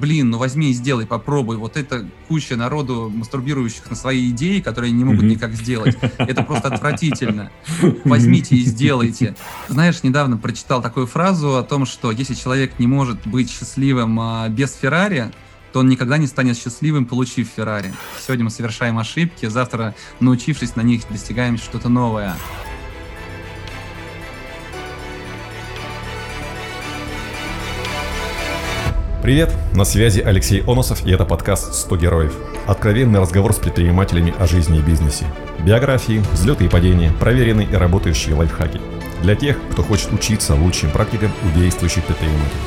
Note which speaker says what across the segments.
Speaker 1: блин, ну возьми и сделай, попробуй. Вот это куча народу, мастурбирующих на свои идеи, которые не могут никак сделать. Это просто отвратительно. Возьмите и сделайте. Знаешь, недавно прочитал такую фразу о том, что если человек не может быть счастливым а, без Феррари, то он никогда не станет счастливым, получив Феррари. Сегодня мы совершаем ошибки, завтра, научившись на них, достигаем что-то новое.
Speaker 2: Привет, на связи Алексей Оносов и это подкаст «100 героев». Откровенный разговор с предпринимателями о жизни и бизнесе. Биографии, взлеты и падения, проверенные и работающие лайфхаки. Для тех, кто хочет учиться лучшим практикам у действующих предпринимателей.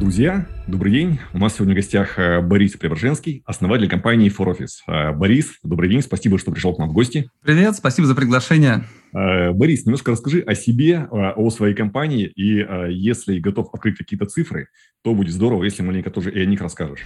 Speaker 2: Друзья, добрый день. У нас сегодня в гостях э, Борис Преображенский, основатель компании ForOffice. Э, Борис, добрый день, спасибо, что пришел к нам в гости.
Speaker 1: Привет, спасибо за приглашение.
Speaker 2: Э, Борис, немножко расскажи о себе, о своей компании, и если готов открыть какие-то цифры, то будет здорово, если маленько тоже и о них расскажешь.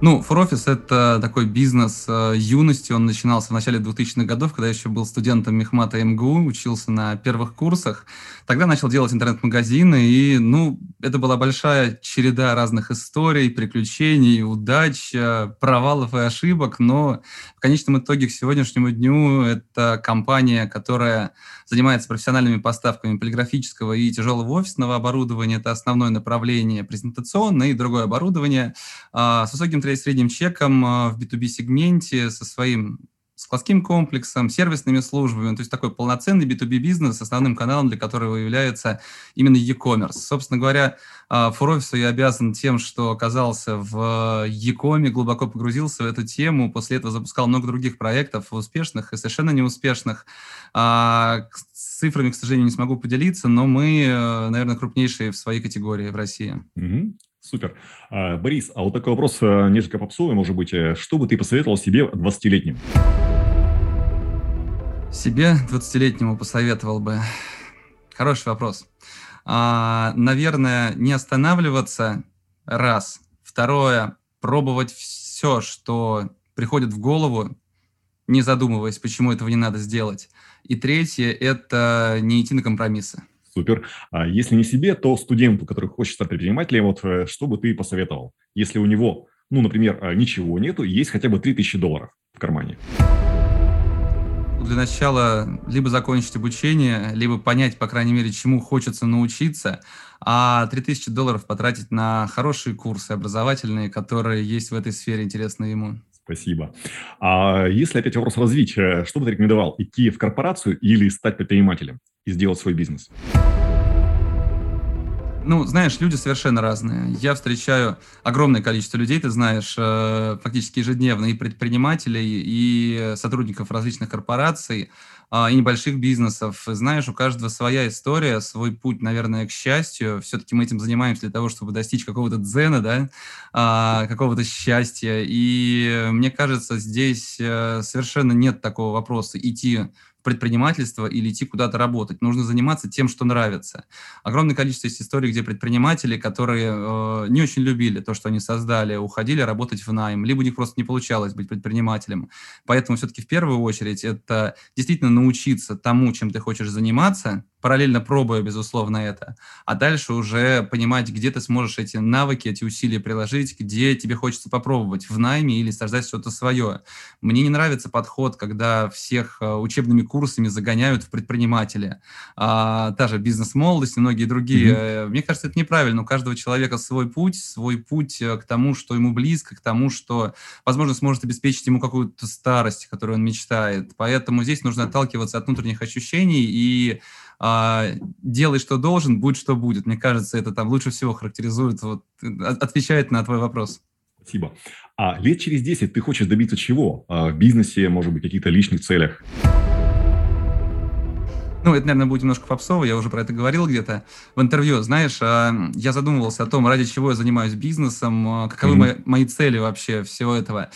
Speaker 1: Ну, ForOffice — это такой бизнес э, юности. Он начинался в начале 2000-х годов, когда я еще был студентом Мехмата МГУ, учился на первых курсах. Тогда начал делать интернет-магазины, и, ну, это была большая череда разных историй, приключений, удач, э, провалов и ошибок, но конечном итоге к сегодняшнему дню это компания, которая занимается профессиональными поставками полиграфического и тяжелого офисного оборудования. Это основное направление презентационное и другое оборудование а, с высоким средним чеком а, в B2B-сегменте со своим складским комплексом, сервисными службами, то есть такой полноценный B2B бизнес, основным каналом для которого является именно e-commerce. Собственно говоря, Фурофису я обязан тем, что оказался в e-коме, глубоко погрузился в эту тему, после этого запускал много других проектов, успешных и совершенно неуспешных. А, с цифрами, к сожалению, не смогу поделиться, но мы, э, наверное, крупнейшие в своей категории в России.
Speaker 2: Супер. А, Борис, а вот такой вопрос э, несколько попсовый, может быть. Э, что бы ты посоветовал себе 20-летним?
Speaker 1: Себе 20-летнему посоветовал бы. Хороший вопрос. А, наверное, не останавливаться, раз. Второе, пробовать все, что приходит в голову, не задумываясь, почему этого не надо сделать. И третье – это не идти на компромиссы.
Speaker 2: Супер. А если не себе, то студенту, который хочет стать предпринимателем, вот э, что бы ты посоветовал? Если у него, ну, например, э, ничего нету, есть хотя бы 3000 долларов в кармане.
Speaker 1: Для начала либо закончить обучение, либо понять, по крайней мере, чему хочется научиться, а 3000 долларов потратить на хорошие курсы образовательные, которые есть в этой сфере, интересны ему.
Speaker 2: Спасибо. А если опять вопрос развить, э, что бы ты рекомендовал, идти в корпорацию или стать предпринимателем и сделать свой бизнес?
Speaker 1: Ну, знаешь, люди совершенно разные. Я встречаю огромное количество людей, ты знаешь, э, фактически ежедневно, и предпринимателей, и сотрудников различных корпораций, а, и небольших бизнесов. Знаешь, у каждого своя история, свой путь, наверное, к счастью. Все-таки мы этим занимаемся для того, чтобы достичь какого-то дзена, да, а, какого-то счастья. И мне кажется, здесь э, совершенно нет такого вопроса идти предпринимательство или идти куда-то работать. Нужно заниматься тем, что нравится. Огромное количество есть историй, где предприниматели, которые э, не очень любили то, что они создали, уходили работать в найм, либо у них просто не получалось быть предпринимателем. Поэтому все-таки в первую очередь это действительно научиться тому, чем ты хочешь заниматься, параллельно пробуя, безусловно, это, а дальше уже понимать, где ты сможешь эти навыки, эти усилия приложить, где тебе хочется попробовать в найме или создать что-то свое. Мне не нравится подход, когда всех э, учебными курсами загоняют в предприниматели. А, та же бизнес-молодость и многие другие. Mm-hmm. Мне кажется, это неправильно. У каждого человека свой путь, свой путь э, к тому, что ему близко, к тому, что, возможно, сможет обеспечить ему какую-то старость, которую он мечтает. Поэтому здесь нужно отталкиваться от внутренних ощущений и делай, что должен, будь, что будет. Мне кажется, это там лучше всего характеризует, вот, отвечает на твой вопрос.
Speaker 2: Спасибо. А лет через 10 ты хочешь добиться чего? А, в бизнесе, может быть, каких-то личных целях?
Speaker 1: Ну, это, наверное, будет немножко попсово, я уже про это говорил где-то в интервью. Знаешь, а, я задумывался о том, ради чего я занимаюсь бизнесом, а, каковы mm-hmm. мои, мои цели вообще всего этого.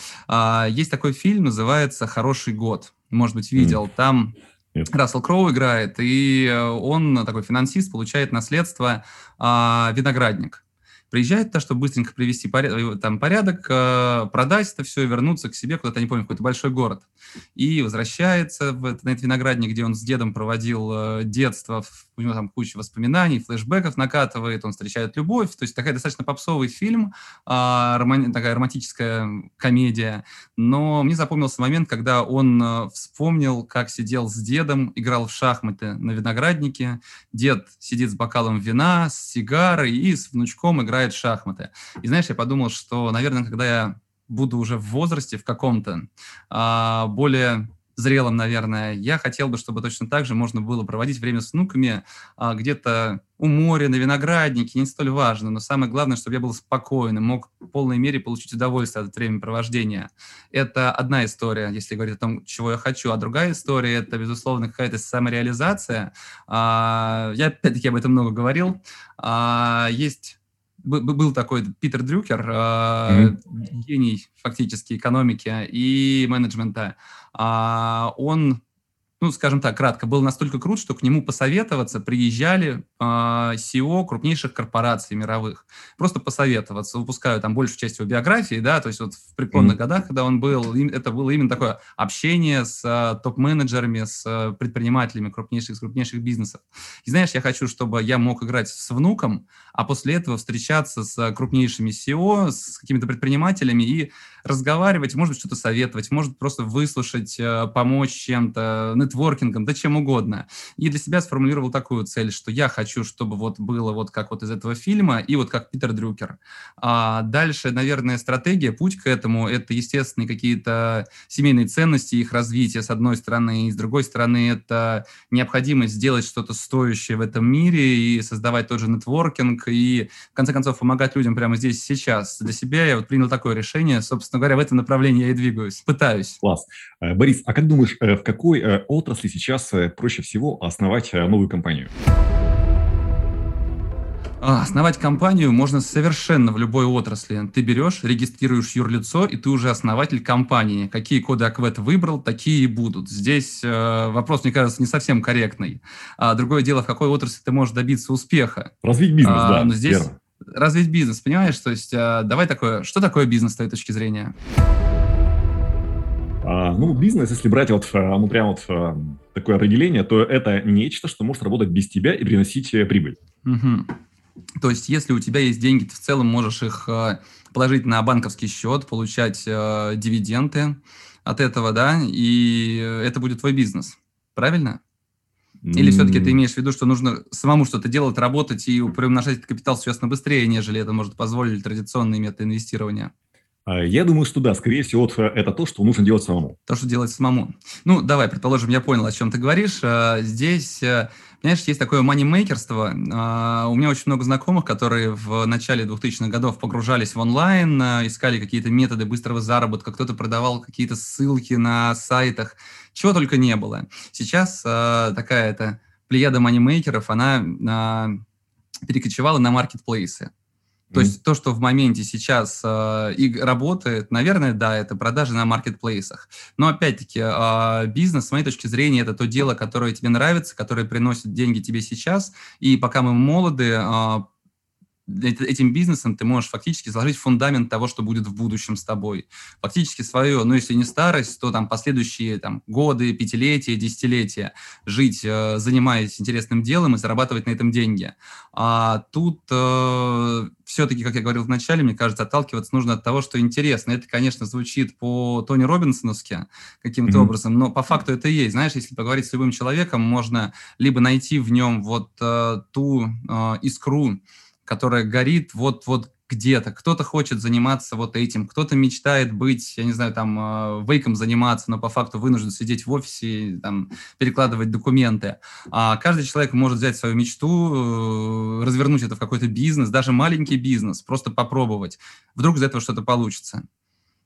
Speaker 1: Есть такой фильм, называется «Хороший год». Может быть, видел. Mm-hmm. Там нет. Рассел Кроу играет, и э, он, такой финансист, получает наследство а, виноградник. Приезжает туда, чтобы быстренько привести порядок, э, там, порядок, э, продать это все вернуться к себе куда-то, не помню, какой-то большой город. И возвращается в, на этот виноградник, где он с дедом проводил детство в у него там куча воспоминаний, флешбеков накатывает, он встречает любовь, то есть такая достаточно попсовый фильм, а, роман, такая романтическая комедия, но мне запомнился момент, когда он а, вспомнил, как сидел с дедом, играл в шахматы на винограднике, дед сидит с бокалом вина, с сигарой и с внучком играет в шахматы. И знаешь, я подумал, что, наверное, когда я буду уже в возрасте в каком-то а, более зрелым, наверное, я хотел бы, чтобы точно так же можно было проводить время с внуками а, где-то у моря, на винограднике, не столь важно, но самое главное, чтобы я был спокойным, мог в полной мере получить удовольствие от времяпровождения. Это одна история, если говорить о том, чего я хочу, а другая история – это, безусловно, какая-то самореализация. А, я, опять-таки, об этом много говорил. А, есть был такой Питер Дрюкер, mm-hmm. гений фактически экономики и менеджмента. А, он ну, скажем так, кратко, был настолько крут, что к нему посоветоваться приезжали э, а, CEO крупнейших корпораций мировых. Просто посоветоваться. Выпускаю там большую часть его биографии, да, то есть вот в преклонных mm-hmm. годах, когда он был, это было именно такое общение с э, топ-менеджерами, с э, предпринимателями крупнейших, с крупнейших бизнесов. И знаешь, я хочу, чтобы я мог играть с внуком, а после этого встречаться с крупнейшими CEO, с какими-то предпринимателями и разговаривать, может что-то советовать, может просто выслушать, э, помочь чем-то, нетворкингом, да чем угодно. И для себя сформулировал такую цель, что я хочу, чтобы вот было вот как вот из этого фильма и вот как Питер Дрюкер. А дальше, наверное, стратегия, путь к этому, это, естественно, какие-то семейные ценности, их развитие, с одной стороны, и с другой стороны, это необходимость сделать что-то стоящее в этом мире и создавать тот же нетворкинг, и, в конце концов, помогать людям прямо здесь сейчас. Для себя я вот принял такое решение, собственно говоря, в этом направлении я и двигаюсь, пытаюсь.
Speaker 2: Класс. Э, Борис, а как думаешь, э, в какой э, отрасли сейчас проще всего основать новую компанию?
Speaker 1: А, основать компанию можно совершенно в любой отрасли. Ты берешь, регистрируешь юрлицо, и ты уже основатель компании. Какие коды АКВЭД выбрал, такие и будут. Здесь э, вопрос, мне кажется, не совсем корректный. А другое дело, в какой отрасли ты можешь добиться успеха.
Speaker 2: Развить бизнес, а, да,
Speaker 1: но здесь верно. Развить бизнес, понимаешь? То есть э, давай такое, что такое бизнес с твоей точки зрения?
Speaker 2: А, ну, бизнес, если брать вот, э, ну, прям вот э, такое определение, то это нечто, что может работать без тебя и приносить прибыль.
Speaker 1: Угу. То есть, если у тебя есть деньги, ты в целом можешь их положить на банковский счет, получать э, дивиденды от этого, да, и это будет твой бизнес. Правильно? Или все-таки ты имеешь в виду, что нужно самому что-то делать, работать и приумножать этот капитал существенно быстрее, нежели это может позволить традиционные методы инвестирования?
Speaker 2: А, я думаю, что да, скорее всего, это то, что нужно делать самому.
Speaker 1: То, что делать самому. Ну, давай, предположим, я понял, о чем ты говоришь. А, здесь, э, понимаешь, есть такое манимейкерство. А, у меня очень много знакомых, которые в начале 2000-х годов погружались в онлайн, искали какие-то методы быстрого заработка, кто-то продавал какие-то ссылки на сайтах, чего только не было. Сейчас такая эта плеяда манимейкеров, она перекочевала на маркетплейсы. То есть то, что в моменте сейчас э, и работает, наверное, да, это продажи на маркетплейсах. Но опять-таки э, бизнес, с моей точки зрения, это то дело, которое тебе нравится, которое приносит деньги тебе сейчас. И пока мы молоды, э, этим бизнесом ты можешь фактически заложить фундамент того, что будет в будущем с тобой. Фактически свое, ну, если не старость, то там последующие там, годы, пятилетия, десятилетия жить, э, занимаясь интересным делом и зарабатывать на этом деньги. А тут э, все-таки, как я говорил вначале, мне кажется, отталкиваться нужно от того, что интересно. Это, конечно, звучит по Тони Робинсоновски каким-то mm-hmm. образом, но по факту это и есть. Знаешь, если поговорить с любым человеком, можно либо найти в нем вот э, ту э, искру, которая горит вот-вот где-то. Кто-то хочет заниматься вот этим, кто-то мечтает быть, я не знаю, там, э, вейком заниматься, но по факту вынужден сидеть в офисе, там, перекладывать документы. А каждый человек может взять свою мечту, э, развернуть это в какой-то бизнес, даже маленький бизнес, просто попробовать. Вдруг из этого что-то получится.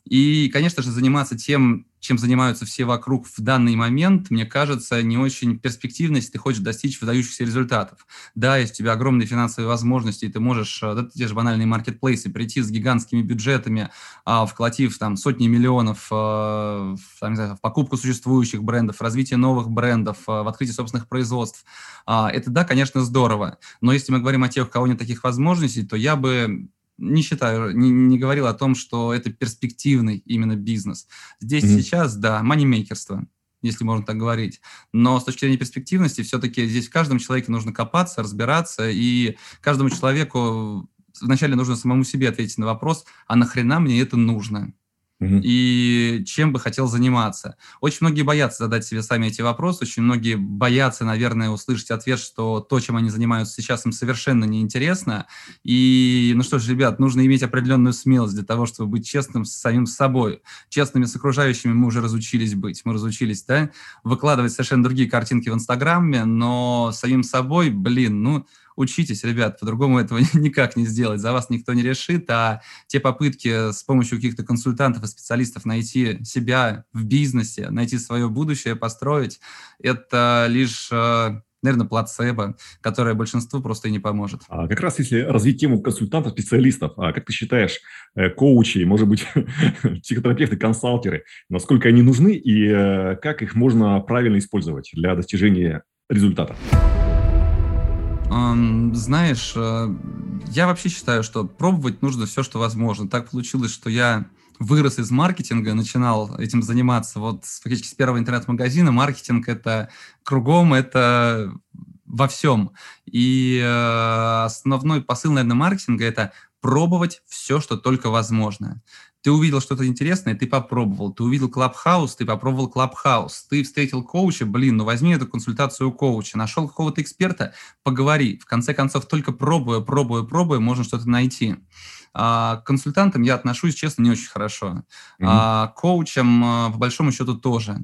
Speaker 1: И, конечно же, заниматься тем, чем занимаются все вокруг в данный момент, мне кажется, не очень перспективно, если ты хочешь достичь выдающихся результатов. Да, есть у тебя огромные финансовые возможности, и ты можешь, э, да, те же банальные маркетплейсы, прийти с гигантскими бюджетами, а, вкладив там сотни миллионов а, в, там, знаю, в покупку существующих брендов, развитие новых брендов, а, в открытие собственных производств. А, это, да, конечно, здорово. Но если мы говорим о тех, у кого нет таких возможностей, то я бы не считаю, не, не говорил о том, что это перспективный именно бизнес. Здесь mm-hmm. сейчас, да, манимейкерство. если можно так говорить. Но с точки зрения перспективности, все-таки здесь в каждом человеке нужно копаться, разбираться, и каждому человеку вначале нужно самому себе ответить на вопрос, а нахрена мне это нужно? И чем бы хотел заниматься. Очень многие боятся задать себе сами эти вопросы, очень многие боятся, наверное, услышать ответ, что то, чем они занимаются сейчас, им совершенно неинтересно. И, ну что ж, ребят, нужно иметь определенную смелость для того, чтобы быть честным с самим собой. Честными с окружающими мы уже разучились быть. Мы разучились, да, выкладывать совершенно другие картинки в Инстаграме, но самим собой, блин, ну, учитесь, ребят, по-другому этого никак не сделать, за вас никто не решит, а те попытки с помощью каких-то консультантов и специалистов найти себя в бизнесе, найти свое будущее, построить, это лишь э, наверное, плацебо, которое большинству просто и не поможет.
Speaker 2: А как раз если развить тему консультантов, специалистов, а как ты считаешь, э, коучи, может быть, психотерапевты, консалтеры, насколько они нужны и э, как их можно правильно использовать для достижения результата?
Speaker 1: Знаешь, э, я вообще считаю, что пробовать нужно все, что возможно. Так получилось, что я вырос из маркетинга, начинал этим заниматься вот фактически с первого интернет-магазина. Маркетинг – это кругом, это во всем. И э, основной посыл, наверное, маркетинга – это пробовать все, что только возможно. Ты увидел что-то интересное, ты попробовал. Ты увидел Clubhouse, ты попробовал Clubhouse. Ты встретил коуча, блин, ну возьми эту консультацию у коуча. Нашел какого-то эксперта, поговори. В конце концов, только пробуя, пробуя, пробуя, можно что-то найти. А, к консультантам я отношусь, честно, не очень хорошо. Mm-hmm. А, коучам, а, по большому счету, тоже.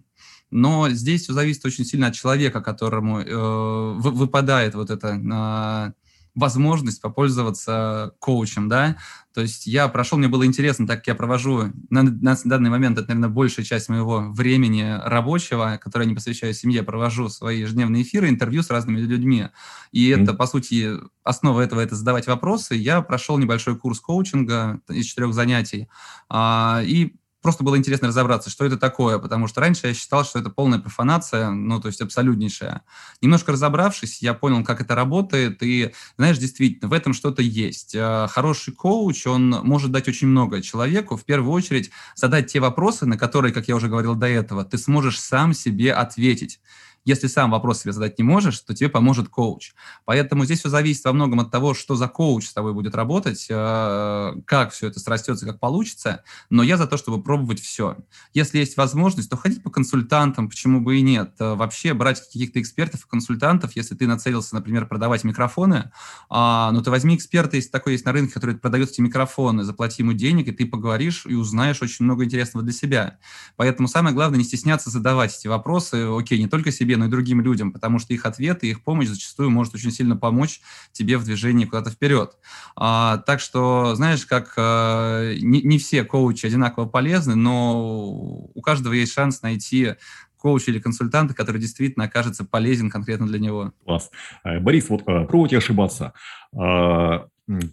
Speaker 1: Но здесь все зависит очень сильно от человека, которому э, выпадает вот это э, возможность попользоваться коучем, да, то есть я прошел, мне было интересно, так как я провожу на, на данный момент, это, наверное, большая часть моего времени рабочего, которое я не посвящаю семье, провожу свои ежедневные эфиры, интервью с разными людьми. И mm-hmm. это, по сути, основа этого – это задавать вопросы. Я прошел небольшой курс коучинга из четырех занятий, а, и просто было интересно разобраться, что это такое, потому что раньше я считал, что это полная профанация, ну, то есть абсолютнейшая. Немножко разобравшись, я понял, как это работает, и, знаешь, действительно, в этом что-то есть. Э, хороший коуч, он может дать очень много человеку, в первую очередь задать те вопросы, на которые, как я уже говорил до этого, ты сможешь сам себе ответить. Если сам вопрос себе задать не можешь, то тебе поможет коуч. Поэтому здесь все зависит во многом от того, что за коуч с тобой будет работать, э, как все это срастется, как получится. Но я за то, чтобы пробовать все. Если есть возможность, то ходить по консультантам, почему бы и нет. Э, вообще брать каких-то экспертов и консультантов, если ты нацелился, например, продавать микрофоны, а, ну ты возьми эксперта, если такой есть на рынке, который продает эти микрофоны, заплати ему денег, и ты поговоришь и узнаешь очень много интересного для себя. Поэтому самое главное не стесняться задавать эти вопросы, окей, не только себе, но и другим людям, потому что их ответы, их помощь зачастую может очень сильно помочь тебе в движении куда-то вперед. А, так что, знаешь, как а, не, не все коучи одинаково полезны, но у каждого есть шанс найти коуча или консультанта, который действительно окажется полезен конкретно для него.
Speaker 2: Класс. Э, Борис, вот э, пробуйте ошибаться.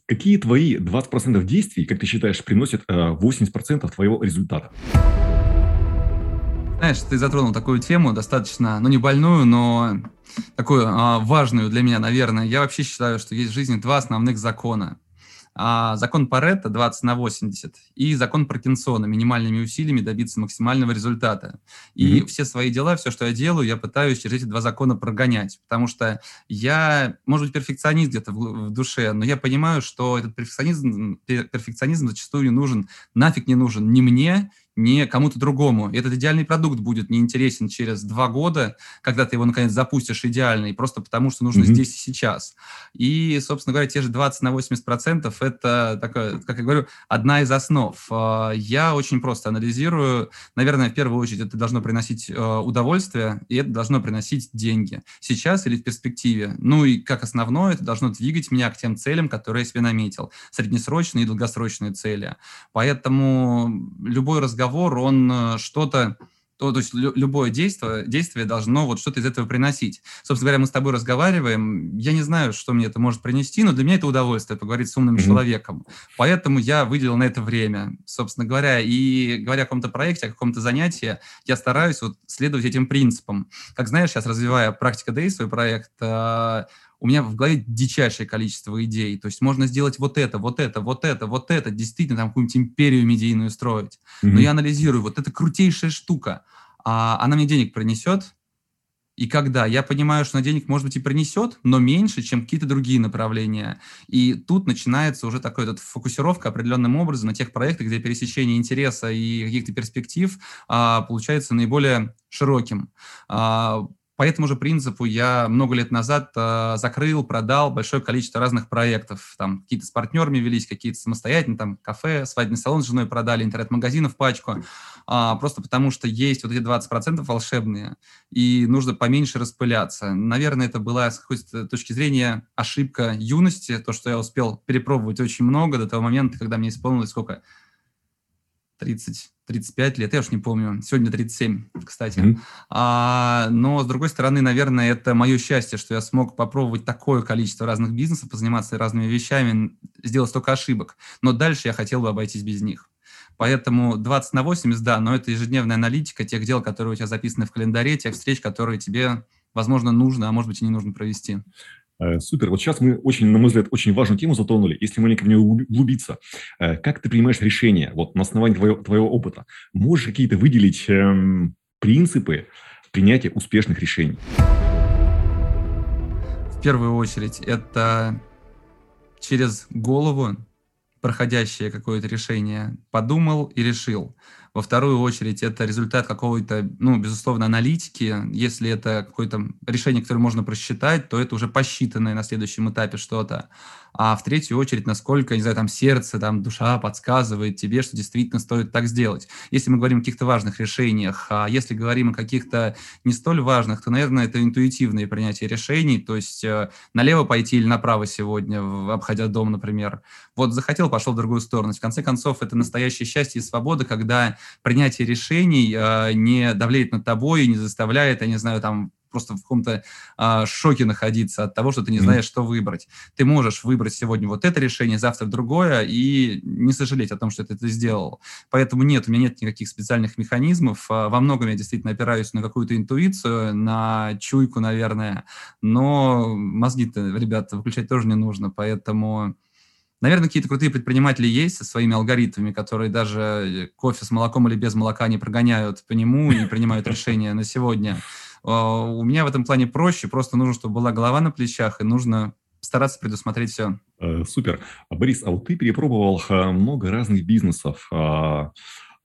Speaker 2: Какие твои 20% действий, как ты считаешь, приносят 80% твоего результата?
Speaker 1: Знаешь, ты затронул такую тему, достаточно, ну не больную, но такую а, важную для меня, наверное. Я вообще считаю, что есть в жизни два основных закона. А, закон Паретта 20 на 80 и закон Паркинсона минимальными усилиями добиться максимального результата. И mm-hmm. все свои дела, все, что я делаю, я пытаюсь через эти два закона прогонять, потому что я, может быть, перфекционист где-то в, в душе, но я понимаю, что этот перфекционизм, перфекционизм зачастую не нужен, нафиг не нужен ни мне, не кому-то другому. И этот идеальный продукт будет неинтересен через два года, когда ты его, наконец, запустишь идеальный, просто потому что нужно mm-hmm. здесь и сейчас. И, собственно говоря, те же 20 на 80 процентов – это, такое, как я говорю, одна из основ. А, я очень просто анализирую. Наверное, в первую очередь это должно приносить а, удовольствие, и это должно приносить деньги. Сейчас или в перспективе. Ну и как основное, это должно двигать меня к тем целям, которые я себе наметил. Среднесрочные и долгосрочные цели. Поэтому любой разговор разговор, он э, что-то то, то есть любое действие, действие должно вот что-то из этого приносить. Собственно говоря, мы с тобой разговариваем, я не знаю, что мне это может принести, но для меня это удовольствие поговорить с умным mm-hmm. человеком. Поэтому я выделил на это время, собственно говоря, и говоря о каком-то проекте, о каком-то занятии, я стараюсь вот следовать этим принципам. Как знаешь, сейчас развивая практика Day свой проект, э, у меня в голове дичайшее количество идей. То есть можно сделать вот это, вот это, вот это, вот это, действительно там какую-нибудь империю медийную строить. Mm-hmm. Но я анализирую, вот это крутейшая штука. а она мне денег принесет, и когда я понимаю, что на денег, может быть, и принесет, но меньше, чем какие-то другие направления. И тут начинается уже такая вот фокусировка определенным образом на тех проектах, где пересечение интереса и каких-то перспектив а, получается наиболее широким. А, по этому же принципу я много лет назад э, закрыл, продал большое количество разных проектов. Там какие-то с партнерами велись, какие-то самостоятельно, там кафе, свадебный салон с женой продали, интернет-магазинов пачку. Э, просто потому что есть вот эти 20% волшебные, и нужно поменьше распыляться. Наверное, это была с какой-то точки зрения ошибка юности, то, что я успел перепробовать очень много до того момента, когда мне исполнилось сколько? 30, 35 лет, я уж не помню, сегодня 37, кстати. Mm-hmm. А, но, с другой стороны, наверное, это мое счастье, что я смог попробовать такое количество разных бизнесов, позаниматься разными вещами, сделать столько ошибок. Но дальше я хотел бы обойтись без них. Поэтому 20 на 80, да, но это ежедневная аналитика тех дел, которые у тебя записаны в календаре, тех встреч, которые тебе, возможно, нужно, а может быть и не нужно провести.
Speaker 2: Э, супер. Вот сейчас мы очень, на мой взгляд, очень важную тему затронули. Если маленько в нее углубиться, э, как ты принимаешь решения вот на основании твоего, твоего опыта? Можешь какие-то выделить эм, принципы принятия успешных решений?
Speaker 1: В первую очередь, это через голову проходящее какое-то решение подумал и решил. Во вторую очередь, это результат какого-то, ну, безусловно, аналитики. Если это какое-то решение, которое можно просчитать, то это уже посчитанное на следующем этапе что-то. А в третью очередь, насколько, не знаю, там сердце, там душа подсказывает тебе, что действительно стоит так сделать. Если мы говорим о каких-то важных решениях, а если говорим о каких-то не столь важных, то, наверное, это интуитивное принятие решений, то есть э, налево пойти или направо сегодня, обходя дом, например. Вот захотел, пошел в другую сторону. В конце концов, это настоящее счастье и свобода, когда принятие решений э, не давлеет над тобой, не заставляет, я не знаю, там просто в каком-то э, шоке находиться от того, что ты не знаешь, mm. что выбрать. Ты можешь выбрать сегодня вот это решение, завтра другое, и не сожалеть о том, что ты это сделал. Поэтому нет, у меня нет никаких специальных механизмов. Э, во многом я действительно опираюсь на какую-то интуицию, на чуйку, наверное. Но мозги-то, ребята, выключать тоже не нужно, поэтому Наверное, какие-то крутые предприниматели есть со своими алгоритмами, которые даже э, кофе с молоком или без молока не прогоняют по нему и принимают решения на сегодня. А, у меня в этом плане проще, просто нужно, чтобы была голова на плечах, и нужно стараться предусмотреть все.
Speaker 2: Э, супер. А, Борис, а вот ты перепробовал а, много разных бизнесов.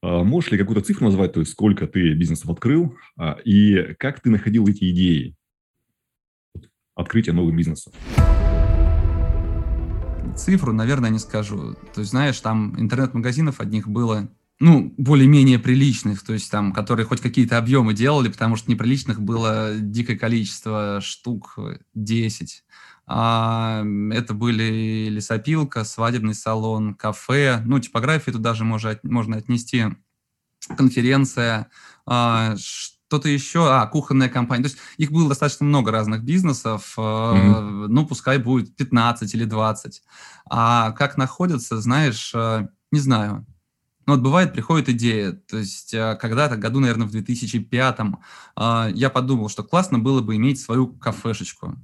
Speaker 2: Можешь ли какую-то цифру назвать, то есть сколько ты бизнесов открыл, и как ты находил эти идеи открытия новых бизнесов?
Speaker 1: Цифру, наверное, не скажу. То есть, знаешь, там интернет-магазинов одних было ну, более-менее приличных, то есть там, которые хоть какие-то объемы делали, потому что неприличных было дикое количество, штук 10. А, это были лесопилка, свадебный салон, кафе, ну, типографию туда же можно, можно отнести, конференция, а, что-то еще, а, кухонная компания. То есть их было достаточно много разных бизнесов, mm-hmm. ну, пускай будет 15 или 20. А как находятся, знаешь, э, не знаю. Ну, вот бывает, приходит идея, то есть э, когда-то, году, наверное, в 2005 я подумал, что классно было бы иметь свою кафешечку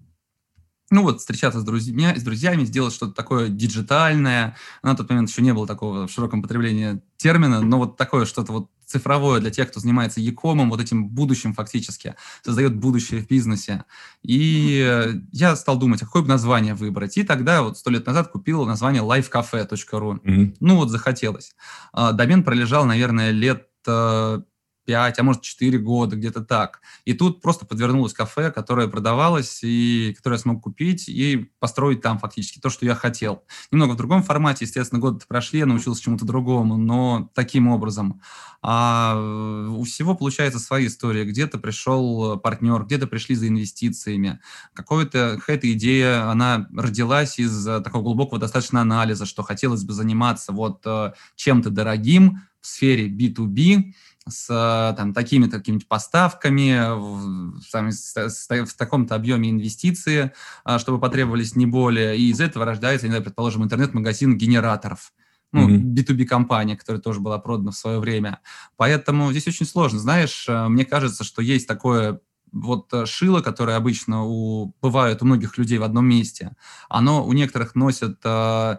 Speaker 1: ну вот, встречаться с друзьями, с друзьями, сделать что-то такое диджитальное. На тот момент еще не было такого в широком потреблении термина, но вот такое что-то вот цифровое для тех, кто занимается якомом, вот этим будущим фактически, создает будущее в бизнесе. И я стал думать, а какое бы название выбрать. И тогда, вот сто лет назад, купил название lifecafe.ru. Mm-hmm. Ну вот захотелось. А, домен пролежал, наверное, лет э, 5, а может 4 года, где-то так. И тут просто подвернулось кафе, которое продавалось, и которое я смог купить и построить там фактически то, что я хотел. Немного в другом формате, естественно, годы прошли, я научился чему-то другому, но таким образом. А у всего получается свои истории. Где-то пришел партнер, где-то пришли за инвестициями. Какая-то какая идея, она родилась из такого глубокого достаточно анализа, что хотелось бы заниматься вот э, чем-то дорогим в сфере B2B, с там, такими-то какими-то поставками, в, там, в таком-то объеме инвестиции, а, чтобы потребовались не более. И из этого рождается, не знаю, предположим, интернет-магазин генераторов. Ну, mm-hmm. B2B-компания, которая тоже была продана в свое время. Поэтому здесь очень сложно. Знаешь, э, мне кажется, что есть такое вот э, шило, которое обычно у, бывает у многих людей в одном месте, оно у некоторых носит э,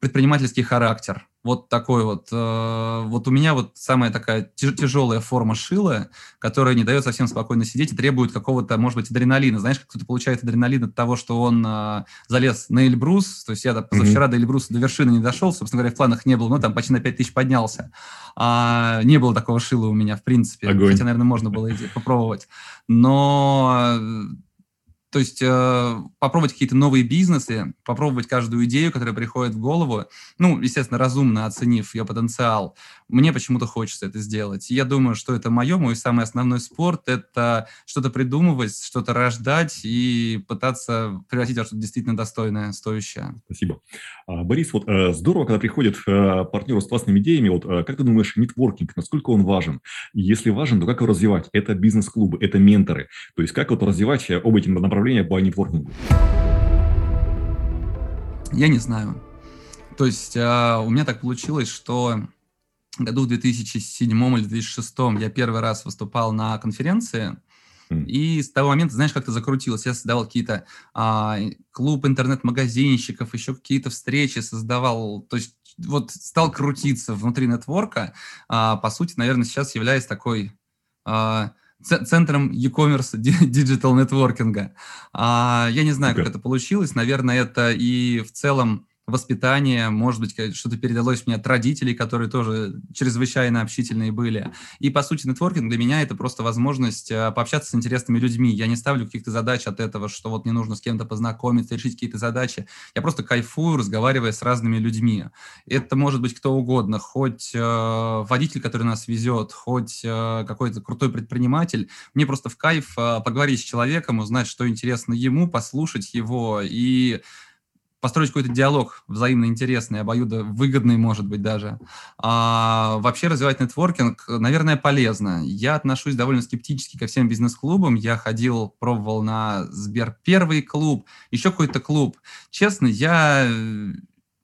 Speaker 1: предпринимательский характер вот такой вот, э, вот у меня вот самая такая тяжелая форма шила, которая не дает совсем спокойно сидеть и требует какого-то, может быть, адреналина. Знаешь, как кто-то получает адреналин от того, что он э, залез на Эльбрус, то есть я позавчера mm-hmm. до Эльбруса до вершины не дошел, собственно говоря, в планах не было, но там почти на 5000 поднялся. А, не было такого шила у меня, в принципе.
Speaker 2: Огонь.
Speaker 1: Хотя, наверное, можно было попробовать. Но то есть э, попробовать какие-то новые бизнесы, попробовать каждую идею, которая приходит в голову, ну, естественно, разумно оценив ее потенциал. Мне почему-то хочется это сделать. я думаю, что это мое, мой самый основной спорт – это что-то придумывать, что-то рождать и пытаться превратить во что-то действительно достойное, стоящее.
Speaker 2: Спасибо. А, Борис, вот э, здорово, когда приходят э, партнеры с классными идеями. Вот э, как ты думаешь, нетворкинг, насколько он важен? Если важен, то как его развивать? Это бизнес-клубы, это менторы. То есть как вот развивать оба эти направления по нетворкингу?
Speaker 1: Я не знаю. То есть у меня так получилось, что году в 2007 или 2006 я первый раз выступал на конференции, и с того момента, знаешь, как-то закрутилось. Я создавал какие-то а, клуб интернет-магазинщиков, еще какие-то встречи создавал. То есть вот стал крутиться внутри нетворка. А, по сути, наверное, сейчас являюсь такой... А, центром e-commerce диgital нетворкинга. А, я не знаю, как это получилось. Наверное, это и в целом воспитание, может быть, что-то передалось мне от родителей, которые тоже чрезвычайно общительные были. И, по сути, нетворкинг для меня это просто возможность э, пообщаться с интересными людьми. Я не ставлю каких-то задач от этого, что вот мне нужно с кем-то познакомиться, решить какие-то задачи. Я просто кайфую, разговаривая с разными людьми. Это может быть кто угодно, хоть э, водитель, который нас везет, хоть э, какой-то крутой предприниматель. Мне просто в кайф э, поговорить с человеком, узнать, что интересно ему, послушать его и построить какой-то диалог взаимно интересный, обоюдо выгодный, может быть, даже. А вообще развивать нетворкинг, наверное, полезно. Я отношусь довольно скептически ко всем бизнес-клубам. Я ходил, пробовал на Сбер первый клуб, еще какой-то клуб. Честно, я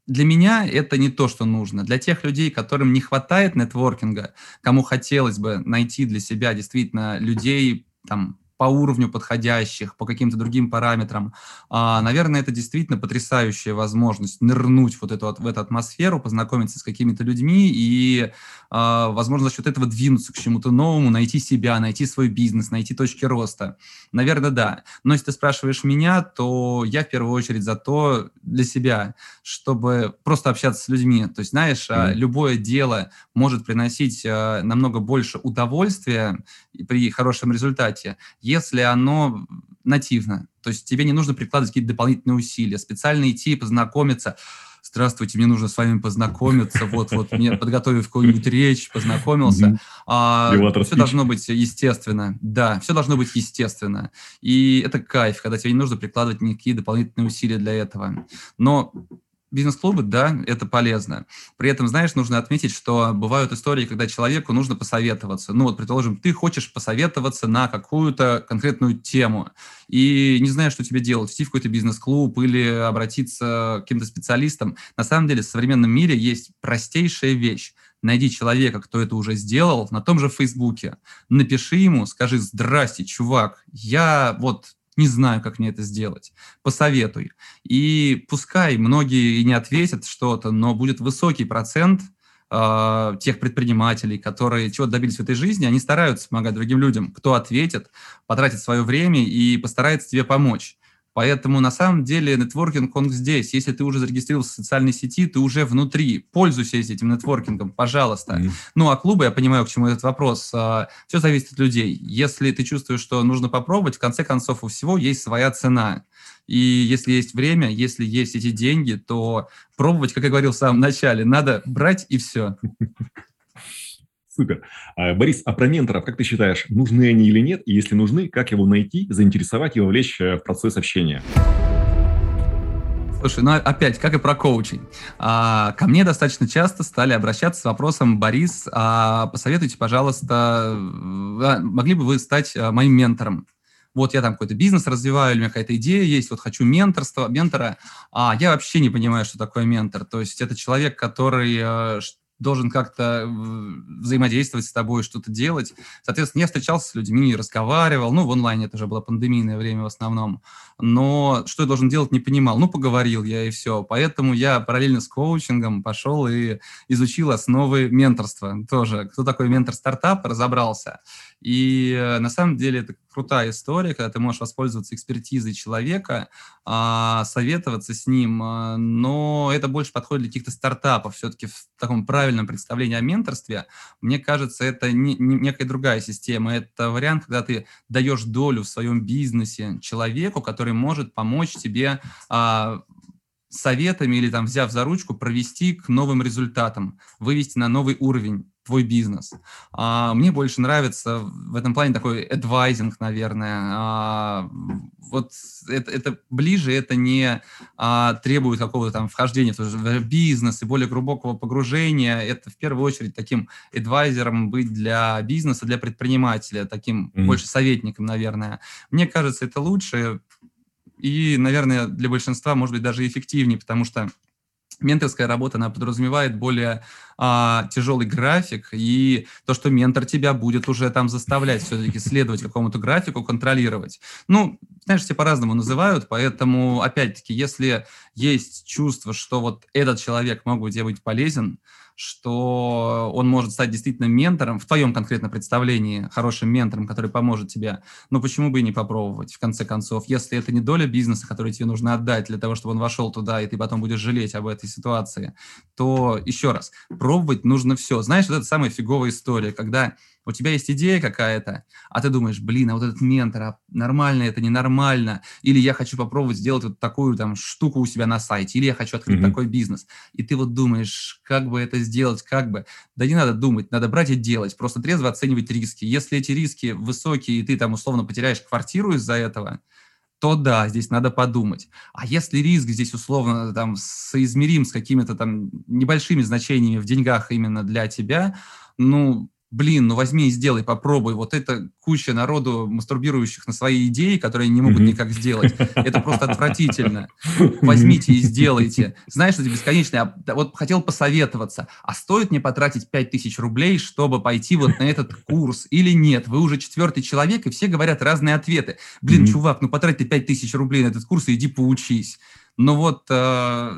Speaker 1: для меня это не то, что нужно. Для тех людей, которым не хватает нетворкинга, кому хотелось бы найти для себя действительно людей, там, по уровню подходящих, по каким-то другим параметрам. А, наверное, это действительно потрясающая возможность нырнуть вот эту, в эту атмосферу, познакомиться с какими-то людьми и, а, возможно, за счет этого двинуться к чему-то новому, найти себя, найти свой бизнес, найти точки роста. Наверное, да. Но если ты спрашиваешь меня, то я в первую очередь за то для себя, чтобы просто общаться с людьми. То есть, знаешь, mm-hmm. любое дело может приносить намного больше удовольствия при хорошем результате, если оно нативно. То есть тебе не нужно прикладывать какие-то дополнительные усилия, специально идти, познакомиться. Здравствуйте, мне нужно с вами познакомиться. Вот, вот, мне подготовив какую-нибудь речь, познакомился. А, все должно быть естественно. Да, все должно быть естественно. И это кайф, когда тебе не нужно прикладывать никакие дополнительные усилия для этого. Но бизнес-клубы, да, это полезно. При этом, знаешь, нужно отметить, что бывают истории, когда человеку нужно посоветоваться. Ну вот, предположим, ты хочешь посоветоваться на какую-то конкретную тему и не знаешь, что тебе делать, идти в какой-то бизнес-клуб или обратиться к каким-то специалистам. На самом деле в современном мире есть простейшая вещь. Найди человека, кто это уже сделал, на том же Фейсбуке. Напиши ему, скажи, здрасте, чувак, я вот не знаю, как мне это сделать. Посоветуй. И пускай многие не ответят что-то, но будет высокий процент э, тех предпринимателей, которые чего добились в этой жизни, они стараются помогать другим людям. Кто ответит, потратит свое время и постарается тебе помочь. Поэтому на самом деле нетворкинг, он здесь. Если ты уже зарегистрировался в социальной сети, ты уже внутри. Пользуйся этим нетворкингом, пожалуйста. Mm-hmm. Ну, а клубы, я понимаю, к чему этот вопрос. А, все зависит от людей. Если ты чувствуешь, что нужно попробовать, в конце концов, у всего есть своя цена. И если есть время, если есть эти деньги, то пробовать, как я говорил в самом начале, надо брать и все.
Speaker 2: Супер. А, Борис, а про менторов, как ты считаешь, нужны они или нет? И если нужны, как его найти, заинтересовать и вовлечь э, в процесс общения?
Speaker 1: Слушай, ну опять, как и про коучинг. А, ко мне достаточно часто стали обращаться с вопросом, Борис, а, посоветуйте, пожалуйста, а, могли бы вы стать а, моим ментором? вот я там какой-то бизнес развиваю, или у меня какая-то идея есть, вот хочу менторство, ментора, а я вообще не понимаю, что такое ментор. То есть это человек, который должен как-то взаимодействовать с тобой, что-то делать. Соответственно, я встречался с людьми, разговаривал, ну, в онлайне это уже было пандемийное время в основном, но что я должен делать, не понимал. Ну, поговорил я и все. Поэтому я параллельно с коучингом пошел и изучил основы менторства тоже. Кто такой ментор стартапа, разобрался. И э, на самом деле это крутая история, когда ты можешь воспользоваться экспертизой человека, а, советоваться с ним, а, но это больше подходит для каких-то стартапов. Все-таки в таком правильном представлении о менторстве, мне кажется, это не, не, некая другая система. Это вариант, когда ты даешь долю в своем бизнесе человеку, который может помочь тебе а, советами или там взяв за ручку провести к новым результатам, вывести на новый уровень твой бизнес. А, мне больше нравится в этом плане такой адвайзинг, наверное. А, вот это, это ближе, это не а, требует какого-то там вхождения в бизнес и более глубокого погружения. Это в первую очередь таким адвайзером быть для бизнеса, для предпринимателя, таким mm-hmm. больше советником, наверное. Мне кажется, это лучше и, наверное, для большинства, может быть, даже эффективнее, потому что менторская работа, она подразумевает более а, тяжелый график, и то, что ментор тебя будет уже там заставлять все-таки следовать какому-то графику, контролировать. Ну, знаешь, все по-разному называют, поэтому, опять-таки, если есть чувство, что вот этот человек мог бы тебе быть полезен, что он может стать действительно ментором, в твоем конкретно представлении, хорошим ментором, который поможет тебе, но почему бы и не попробовать, в конце концов, если это не доля бизнеса, которую тебе нужно отдать для того, чтобы он вошел туда, и ты потом будешь жалеть об этой ситуации, то еще раз, пробовать нужно все. Знаешь, вот это самая фиговая история, когда у тебя есть идея какая-то, а ты думаешь, блин, а вот этот ментор, а нормально это, ненормально, или я хочу попробовать сделать вот такую там штуку у себя на сайте, или я хочу открыть mm-hmm. такой бизнес, и ты вот думаешь, как бы это сделать, как бы, да не надо думать, надо брать и делать, просто трезво оценивать риски. Если эти риски высокие, и ты там условно потеряешь квартиру из-за этого, то да, здесь надо подумать. А если риск здесь условно там соизмерим с какими-то там небольшими значениями в деньгах именно для тебя, ну, блин, ну возьми и сделай, попробуй. Вот это куча народу, мастурбирующих на свои идеи, которые не могут mm-hmm. никак сделать. Это просто отвратительно. Возьмите и сделайте. Знаешь, это бесконечно. Я вот хотел посоветоваться, а стоит мне потратить 5000 рублей, чтобы пойти вот на этот курс или нет? Вы уже четвертый человек, и все говорят разные ответы. Блин, mm-hmm. чувак, ну потрать ты 5000 рублей на этот курс и иди поучись. Но вот э,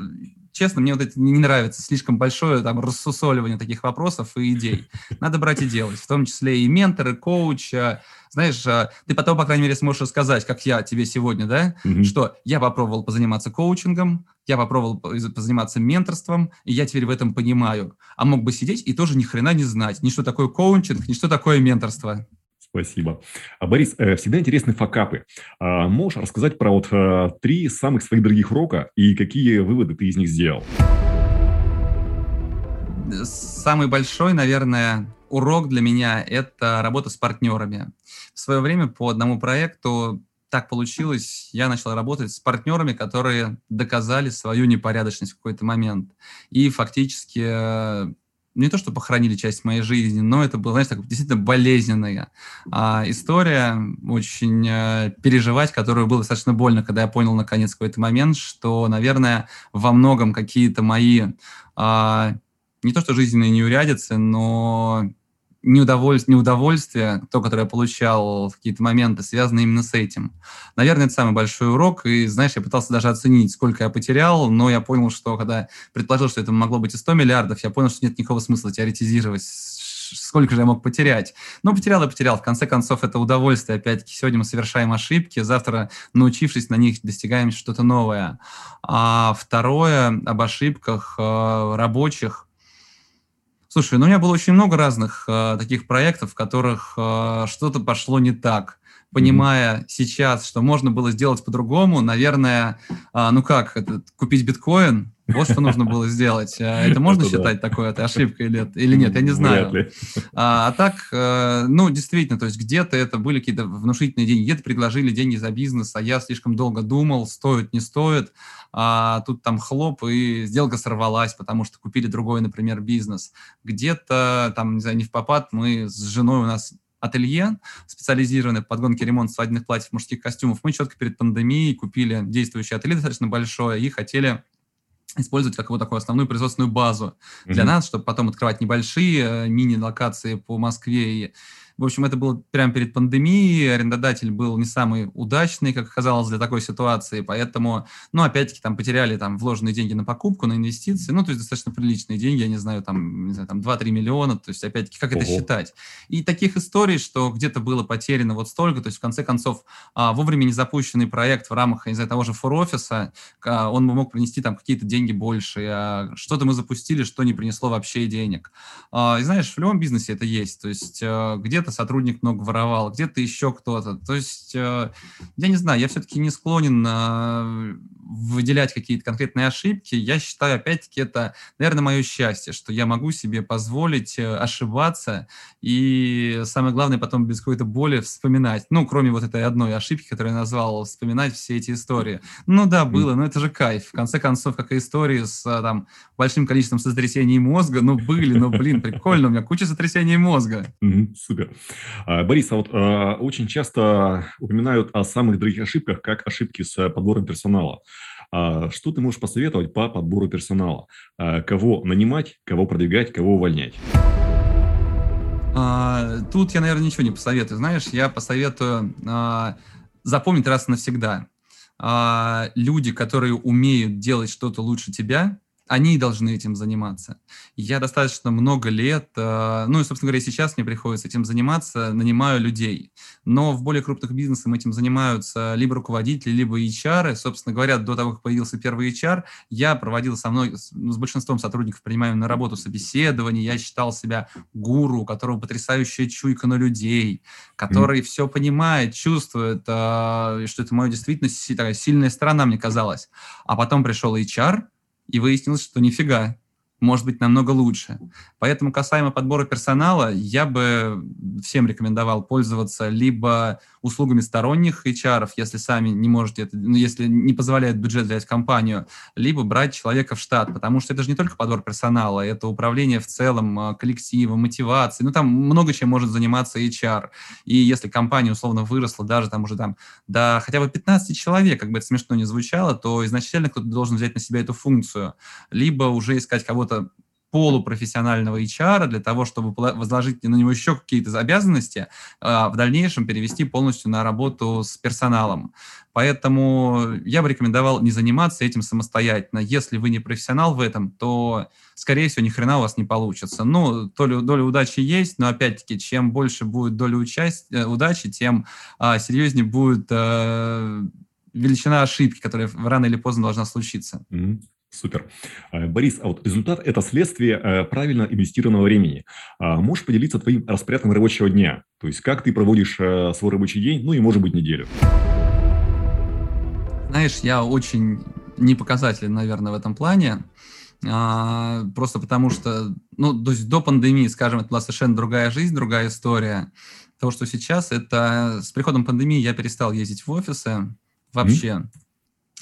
Speaker 1: честно, мне вот это не нравится, слишком большое там рассусоливание таких вопросов и идей. Надо брать и делать, в том числе и менторы, коуч. Знаешь, а, ты потом, по крайней мере, сможешь рассказать, как я тебе сегодня, да, mm-hmm. что я попробовал позаниматься коучингом, я попробовал позаниматься менторством, и я теперь в этом понимаю. А мог бы сидеть и тоже ни хрена не знать, ни что такое коучинг, ни что такое менторство.
Speaker 2: Спасибо. А, Борис, э, всегда интересны факапы. А, можешь рассказать про вот э, три самых своих дорогих урока и какие выводы ты из них сделал?
Speaker 1: Самый большой, наверное, урок для меня – это работа с партнерами. В свое время по одному проекту так получилось, я начал работать с партнерами, которые доказали свою непорядочность в какой-то момент. И фактически э, не то, что похоронили часть моей жизни, но это была, знаешь, так, действительно болезненная а, история, очень а, переживать, которую было достаточно больно, когда я понял наконец какой-то момент, что, наверное, во многом какие-то мои а, не то что жизненные неурядицы, но неудовольствие, неудовольствие, то, которое я получал в какие-то моменты, связано именно с этим. Наверное, это самый большой урок, и, знаешь, я пытался даже оценить, сколько я потерял, но я понял, что когда предположил, что это могло быть и 100 миллиардов, я понял, что нет никакого смысла теоретизировать, сколько же я мог потерять. Но потерял и потерял. В конце концов, это удовольствие. Опять-таки, сегодня мы совершаем ошибки, завтра, научившись на них, достигаем что-то новое. А второе, об ошибках э, рабочих, Слушай, ну у меня было очень много разных э, таких проектов, в которых э, что-то пошло не так. Понимая mm-hmm. сейчас, что можно было сделать по-другому, наверное, э, ну как, это, купить биткоин, вот что нужно было сделать. Э, это можно считать такой это ошибкой или, или нет, я не знаю. А, а так, э, ну, действительно, то есть где-то это были какие-то внушительные деньги, где-то предложили деньги за бизнес, а я слишком долго думал, стоит, не стоит а тут там хлоп, и сделка сорвалась, потому что купили другой, например, бизнес. Где-то там, не знаю, не в попад, мы с женой у нас ателье, специализированное в подгонке ремонт свадебных платьев, мужских костюмов. Мы четко перед пандемией купили действующее ателье достаточно большое и хотели использовать как вот такую основную производственную базу для mm-hmm. нас, чтобы потом открывать небольшие э, мини-локации по Москве и в общем, это было прямо перед пандемией, арендодатель был не самый удачный, как оказалось, для такой ситуации, поэтому, ну, опять-таки, там потеряли там вложенные деньги на покупку, на инвестиции, ну, то есть достаточно приличные деньги, я не знаю, там, не знаю, там 2-3 миллиона, то есть, опять-таки, как Ого. это считать? И таких историй, что где-то было потеряно вот столько, то есть, в конце концов, а, вовремя не запущенный проект в рамках, не знаю, того же фор-офиса, он мог принести там какие-то деньги больше, а что-то мы запустили, что не принесло вообще денег. А, и знаешь, в любом бизнесе это есть, то есть, где-то где-то сотрудник много воровал, где-то еще кто-то. То есть, э, я не знаю, я все-таки не склонен э, выделять какие-то конкретные ошибки. Я считаю, опять-таки, это, наверное, мое счастье, что я могу себе позволить э, ошибаться и, самое главное, потом без какой-то боли вспоминать. Ну, кроме вот этой одной ошибки, которую я назвал, вспоминать все эти истории. Ну да, было, но это же кайф. В конце концов, как и истории с там, большим количеством сотрясений мозга, ну были, ну блин, прикольно, у меня куча сотрясений мозга.
Speaker 2: Супер. А, Борис, а вот а, очень часто упоминают о самых дорогих ошибках, как ошибки с э, подбором персонала. А, что ты можешь посоветовать по подбору персонала? Кого нанимать, кого продвигать, кого увольнять?
Speaker 1: Тут я, наверное, ничего не посоветую. Знаешь, я посоветую запомнить раз и навсегда. Люди, которые умеют делать что-то лучше тебя, они должны этим заниматься. Я достаточно много лет, э, ну и, собственно говоря, сейчас мне приходится этим заниматься, нанимаю людей. Но в более крупных бизнесах этим занимаются либо руководители, либо HR. Собственно говоря, до того, как появился первый HR, я проводил со мной, ну, с большинством сотрудников, принимаем на работу собеседование, я считал себя гуру, у которого потрясающая чуйка на людей, который mm. все понимает, чувствует, э, что это моя действительно такая сильная сторона, мне казалось. А потом пришел HR, и выяснилось, что нифига, может быть намного лучше. Поэтому касаемо подбора персонала, я бы всем рекомендовал пользоваться либо услугами сторонних HR, если сами не можете, это, ну, если не позволяет бюджет взять компанию, либо брать человека в штат, потому что это же не только подбор персонала, это управление в целом а, коллективом, мотивацией, ну там много чем может заниматься HR. И если компания условно выросла даже там уже там до хотя бы 15 человек, как бы это смешно не звучало, то изначально кто-то должен взять на себя эту функцию, либо уже искать кого-то полупрофессионального HR для того, чтобы возложить на него еще какие-то обязанности, а, в дальнейшем перевести полностью на работу с персоналом. Поэтому я бы рекомендовал не заниматься этим самостоятельно. Если вы не профессионал в этом, то, скорее всего, ни хрена у вас не получится. Ну, доля, доля удачи есть, но, опять-таки, чем больше будет доля участия, э, удачи, тем а, серьезнее будет а, величина ошибки, которая рано или поздно должна случиться.
Speaker 2: Mm-hmm. Супер. Э, Борис, а вот результат – это следствие э, правильно инвестированного времени. А можешь поделиться твоим распорядком рабочего дня? То есть, как ты проводишь э, свой рабочий день, ну и, может быть, неделю?
Speaker 1: Знаешь, я очень непоказателен, наверное, в этом плане. А, просто потому что, ну, то есть до пандемии, скажем, это была совершенно другая жизнь, другая история. То, что сейчас, это с приходом пандемии я перестал ездить в офисы вообще. Mm-hmm.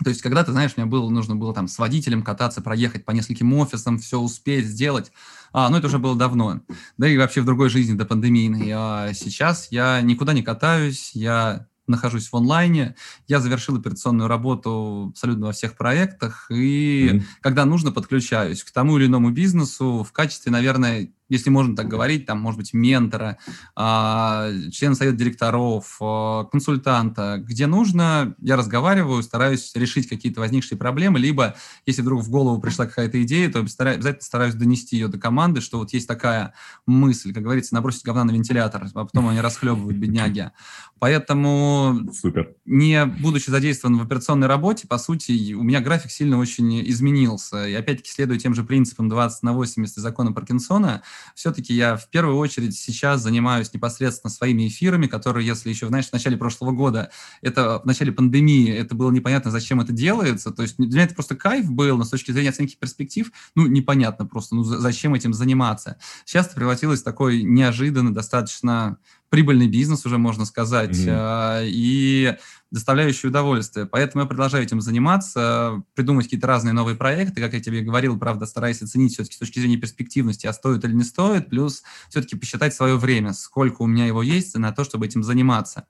Speaker 1: То есть, когда ты знаешь, мне было, нужно было там с водителем кататься, проехать по нескольким офисам, все успеть сделать. А, ну, это уже было давно. Да и вообще в другой жизни до пандемийной. А сейчас я никуда не катаюсь, я нахожусь в онлайне. Я завершил операционную работу абсолютно во всех проектах, и mm-hmm. когда нужно, подключаюсь к тому или иному бизнесу в качестве, наверное, если можно так говорить, там, может быть, ментора, а, члена совета директоров, а, консультанта, где нужно, я разговариваю, стараюсь решить какие-то возникшие проблемы, либо, если вдруг в голову пришла какая-то идея, то обязательно стараюсь донести ее до команды, что вот есть такая мысль, как говорится, набросить говна на вентилятор, а потом они расхлебывают, бедняги. Поэтому, Супер. не будучи задействован в операционной работе, по сути, у меня график сильно очень изменился. И опять-таки, следуя тем же принципам 20 на 80 закона Паркинсона, все-таки я в первую очередь сейчас занимаюсь непосредственно своими эфирами, которые, если еще, знаешь, в начале прошлого года, это в начале пандемии, это было непонятно, зачем это делается. То есть для меня это просто кайф был, но с точки зрения оценки перспектив, ну, непонятно просто, ну, зачем этим заниматься. Сейчас это превратилось в такой неожиданно, достаточно прибыльный бизнес уже, можно сказать, mm-hmm. и доставляющий удовольствие. Поэтому я продолжаю этим заниматься, придумать какие-то разные новые проекты, как я тебе говорил, правда, стараюсь оценить все-таки с точки зрения перспективности, а стоит или не стоит, плюс все-таки посчитать свое время, сколько у меня его есть на то, чтобы этим заниматься.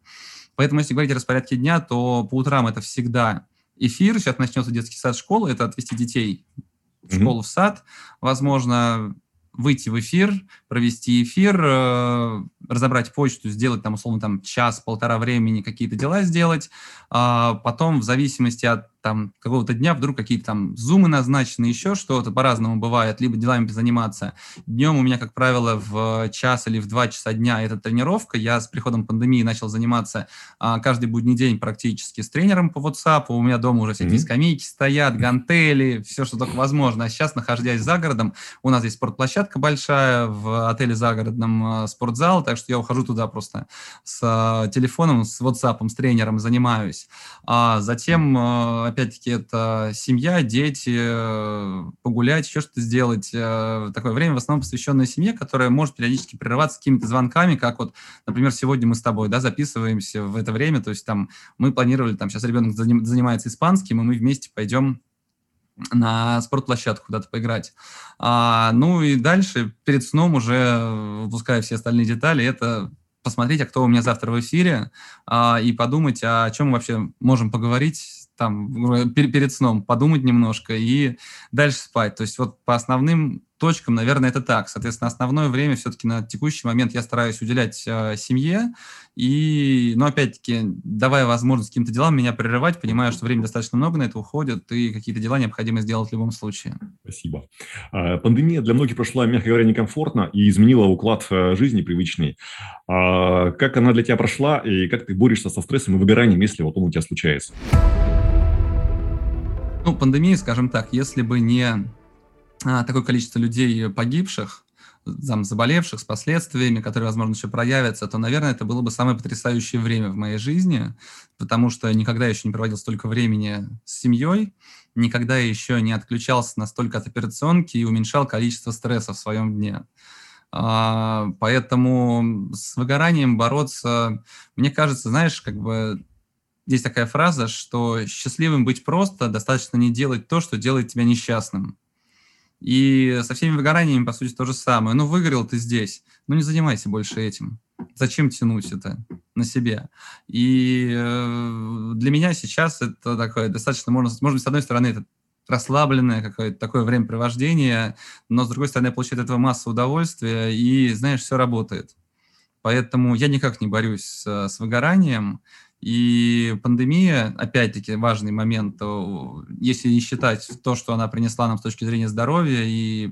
Speaker 1: Поэтому, если говорить о распорядке дня, то по утрам это всегда эфир. Сейчас начнется детский сад школы, это отвести детей в школу, в сад, возможно, выйти в эфир, провести эфир, э, разобрать почту, сделать там, условно, там час-полтора времени какие-то дела сделать, а потом в зависимости от там какого-то дня вдруг какие-то там зумы назначены, еще что-то, по-разному бывает, либо делами заниматься. Днем у меня, как правило, в час или в два часа дня это тренировка. Я с приходом пандемии начал заниматься а, каждый будний день практически с тренером по WhatsApp. У меня дома уже всякие mm-hmm. скамейки стоят, гантели, все, что только возможно. А сейчас, находясь за городом, у нас здесь спортплощадка большая, в отеле загородном э, спортзал, так что я ухожу туда просто с э, телефоном, с WhatsApp, с тренером занимаюсь. А затем э, опять-таки, это семья, дети, э, погулять, еще что-то сделать. Э, такое время в основном посвященное семье, которое может периодически прерываться какими-то звонками, как вот, например, сегодня мы с тобой, да, записываемся в это время, то есть там мы планировали, там сейчас ребенок занимается испанским, и мы вместе пойдем на спортплощадку куда-то поиграть. А, ну и дальше, перед сном уже, выпуская все остальные детали, это посмотреть, а кто у меня завтра в эфире, а, и подумать, а о чем мы вообще можем поговорить там перед сном подумать немножко и дальше спать. То есть вот по основным точкам, наверное, это так. Соответственно, основное время все-таки на текущий момент я стараюсь уделять э, семье. И, но опять-таки, давая возможность каким-то делам меня прерывать, понимая, что времени достаточно много на это уходит, и какие-то дела необходимо сделать в любом случае.
Speaker 2: Спасибо. А, пандемия для многих прошла, мягко говоря, некомфортно и изменила уклад э, жизни привычный. А, как она для тебя прошла, и как ты борешься со стрессом и выгоранием, если вот он у тебя случается?
Speaker 1: Ну, пандемия, скажем так, если бы не такое количество людей погибших, там, заболевших с последствиями, которые, возможно, еще проявятся, то, наверное, это было бы самое потрясающее время в моей жизни, потому что никогда еще не проводил столько времени с семьей, никогда еще не отключался настолько от операционки и уменьшал количество стресса в своем дне. А, поэтому с выгоранием бороться, мне кажется, знаешь, как бы есть такая фраза, что счастливым быть просто, достаточно не делать то, что делает тебя несчастным. И со всеми выгораниями, по сути, то же самое. Ну, выгорел ты здесь, ну не занимайся больше этим. Зачем тянуть это на себе? И э, для меня сейчас это такое достаточно, можно, может быть, с одной стороны, это расслабленное какое-то такое времяпровождение, но, с другой стороны, я получаю от этого массу удовольствия, и, знаешь, все работает. Поэтому я никак не борюсь с, с выгоранием. И пандемия, опять-таки, важный момент, если не считать то, что она принесла нам с точки зрения здоровья и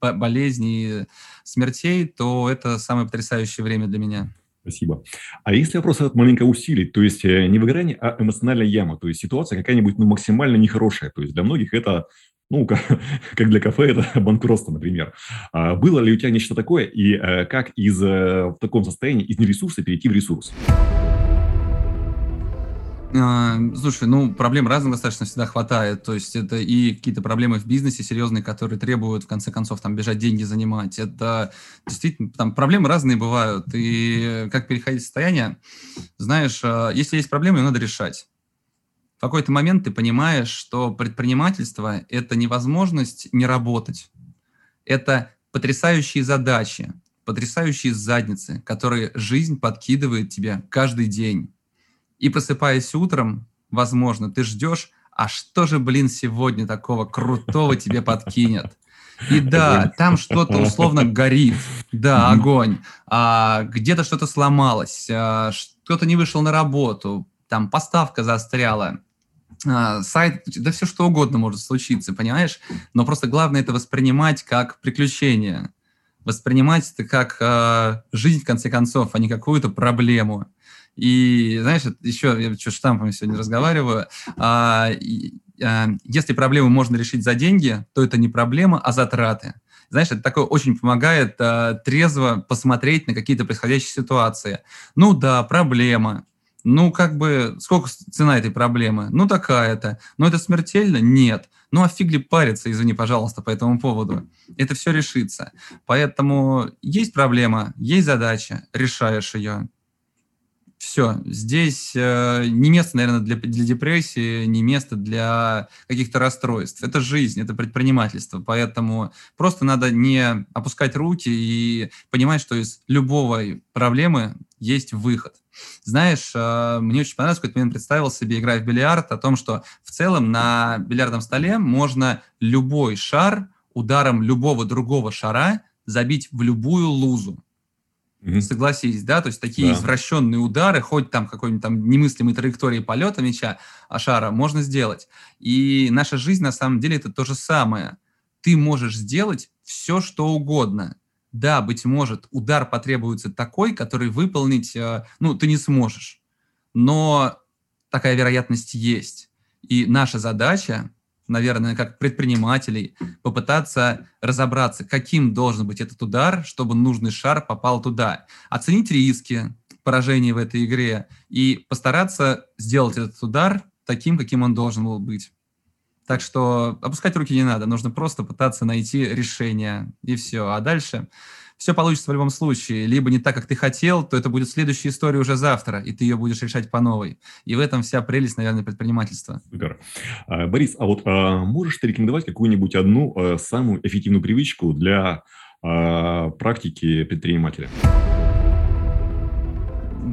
Speaker 1: болезней, смертей, то это самое потрясающее время для меня.
Speaker 2: Спасибо. А если вопрос этот маленько усилить, то есть э, не выгорание, а эмоциональная яма, то есть ситуация какая-нибудь ну, максимально нехорошая, то есть для многих это ну, как, как для кафе, это банкротство, например. А было ли у тебя нечто такое, и э, как из э, в таком состоянии из нересурса перейти в ресурс?
Speaker 1: А, слушай, ну, проблем разных достаточно всегда хватает. То есть это и какие-то проблемы в бизнесе серьезные, которые требуют, в конце концов, там, бежать деньги занимать. Это действительно, там, проблемы разные бывают. И как переходить в состояние, знаешь, а, если есть проблемы, ее надо решать. В какой-то момент ты понимаешь, что предпринимательство – это невозможность не работать. Это потрясающие задачи, потрясающие задницы, которые жизнь подкидывает тебе каждый день и просыпаясь утром, возможно, ты ждешь, а что же, блин, сегодня такого крутого тебе подкинет? И да, там что-то условно горит, да, огонь, а, где-то что-то сломалось, а, кто-то не вышел на работу, там поставка застряла, а, сайт, да все что угодно может случиться, понимаешь? Но просто главное это воспринимать как приключение, воспринимать это как а, жизнь в конце концов, а не какую-то проблему. И, знаешь, еще я что штампами сегодня разговариваю. А, и, а, если проблему можно решить за деньги, то это не проблема, а затраты. Знаешь, это такое очень помогает а, трезво посмотреть на какие-то происходящие ситуации. Ну да, проблема. Ну, как бы, сколько цена этой проблемы? Ну, такая-то. Но это смертельно? Нет. Ну, а фиг париться, извини, пожалуйста, по этому поводу? Это все решится. Поэтому есть проблема, есть задача, решаешь ее все. Здесь э, не место, наверное, для, для депрессии, не место для каких-то расстройств. Это жизнь, это предпринимательство. Поэтому просто надо не опускать руки и понимать, что из любой проблемы есть выход. Знаешь, э, мне очень понравилось, в какой-то момент представил себе, играя в бильярд, о том, что в целом на бильярдном столе можно любой шар ударом любого другого шара забить в любую лузу. Mm-hmm. Согласись, да? То есть такие да. извращенные удары, хоть там какой-нибудь там немыслимой траектории полета мяча, а шара, можно сделать. И наша жизнь на самом деле это то же самое. Ты можешь сделать все, что угодно. Да, быть может, удар потребуется такой, который выполнить, э, ну, ты не сможешь. Но такая вероятность есть. И наша задача наверное, как предпринимателей, попытаться разобраться, каким должен быть этот удар, чтобы нужный шар попал туда. Оценить риски поражения в этой игре и постараться сделать этот удар таким, каким он должен был быть. Так что опускать руки не надо, нужно просто пытаться найти решение, и все. А дальше все получится в любом случае. Либо не так, как ты хотел, то это будет следующая история уже завтра, и ты ее будешь решать по новой. И в этом вся прелесть, наверное, предпринимательства.
Speaker 2: Супер. А, Борис, а вот а, можешь ты рекомендовать какую-нибудь одну а, самую эффективную привычку для а, практики предпринимателя?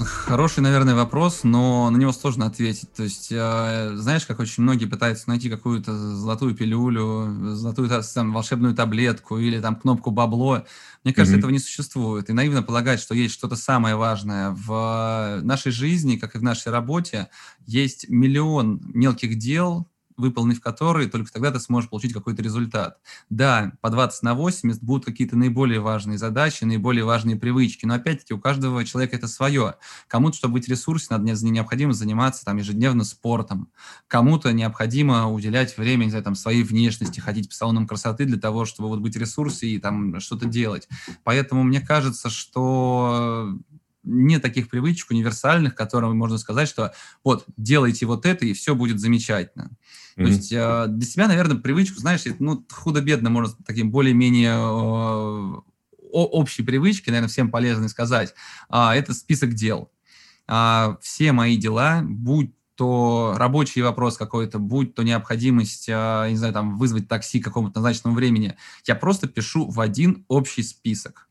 Speaker 1: Хороший, наверное, вопрос, но на него сложно ответить. То есть, э, знаешь, как очень многие пытаются найти какую-то золотую пилюлю, золотую там, волшебную таблетку или там кнопку бабло. Мне кажется, mm-hmm. этого не существует. И наивно полагать, что есть что-то самое важное. В нашей жизни, как и в нашей работе, есть миллион мелких дел, выполнив которые, только тогда ты сможешь получить какой-то результат. Да, по 20 на 80 будут какие-то наиболее важные задачи, наиболее важные привычки, но опять-таки у каждого человека это свое. Кому-то, чтобы быть надо необходимо заниматься там ежедневно спортом, кому-то необходимо уделять время, не знаю, там, своей внешности, ходить по салонам красоты для того, чтобы вот быть в ресурсе и там что-то делать. Поэтому мне кажется, что нет таких привычек универсальных, которым можно сказать, что вот, делайте вот это, и все будет замечательно. Mm-hmm. То есть э, для себя, наверное, привычку, знаешь, ну, худо-бедно можно таким более-менее э, общей привычки, наверное, всем полезно сказать, э, это список дел. Э, все мои дела, будь то рабочий вопрос какой-то, будь то необходимость, э, не знаю, там, вызвать такси к какому-то назначенному времени, я просто пишу в один общий список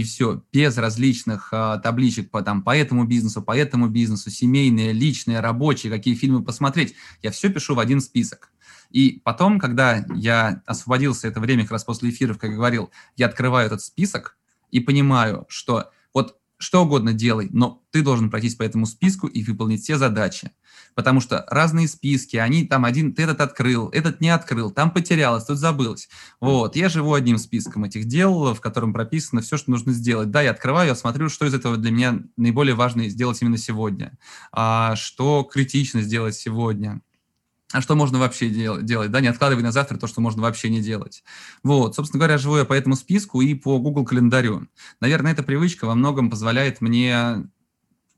Speaker 1: и все, без различных а, табличек по, там, по этому бизнесу, по этому бизнесу, семейные, личные, рабочие, какие фильмы посмотреть. Я все пишу в один список. И потом, когда я освободился это время, как раз после эфиров, как я говорил, я открываю этот список и понимаю, что вот что угодно делай, но ты должен пройтись по этому списку и выполнить все задачи потому что разные списки, они там один, ты этот открыл, этот не открыл, там потерялось, тут забылось. Вот, я живу одним списком этих дел, в котором прописано все, что нужно сделать. Да, я открываю, я смотрю, что из этого для меня наиболее важно сделать именно сегодня, а что критично сделать сегодня а что можно вообще дел- делать, да, не откладывай на завтра то, что можно вообще не делать. Вот, собственно говоря, живу я по этому списку и по Google календарю. Наверное, эта привычка во многом позволяет мне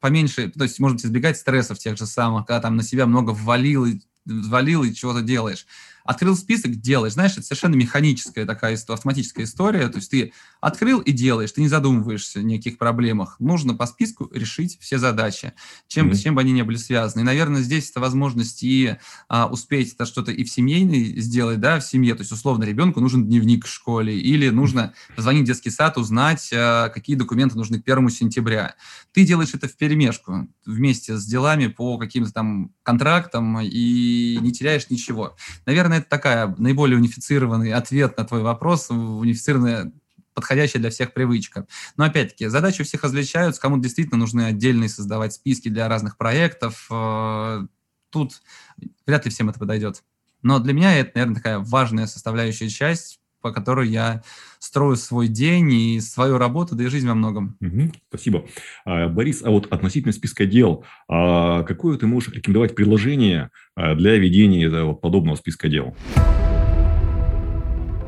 Speaker 1: поменьше, то есть, может быть, избегать стрессов тех же самых, когда там на себя много ввалил и взвалил и чего-то делаешь. Открыл список, делаешь. Знаешь, это совершенно механическая такая автоматическая история. То есть ты открыл и делаешь, ты не задумываешься о никаких проблемах. Нужно по списку решить все задачи, чем, mm-hmm. чем бы они ни были связаны. И, наверное, здесь это возможность и а, успеть это что-то и в семейной сделать, да, в семье. То есть, условно, ребенку нужен дневник в школе или нужно позвонить в детский сад, узнать, а, какие документы нужны к первому сентября. Ты делаешь это в перемешку вместе с делами по каким-то там контрактам и не теряешь ничего. Наверное, это такая наиболее унифицированный ответ на твой вопрос, унифицированная подходящая для всех привычка. Но опять-таки, задачи у всех различаются, кому-то действительно нужны отдельные создавать списки для разных проектов. Э, тут вряд ли всем это подойдет. Но для меня это, наверное, такая важная составляющая часть по которой я строю свой день и свою работу, да и жизнь во многом.
Speaker 2: Угу, спасибо. А, Борис, а вот относительно списка дел, а какое ты можешь рекомендовать предложение а, для ведения подобного списка дел?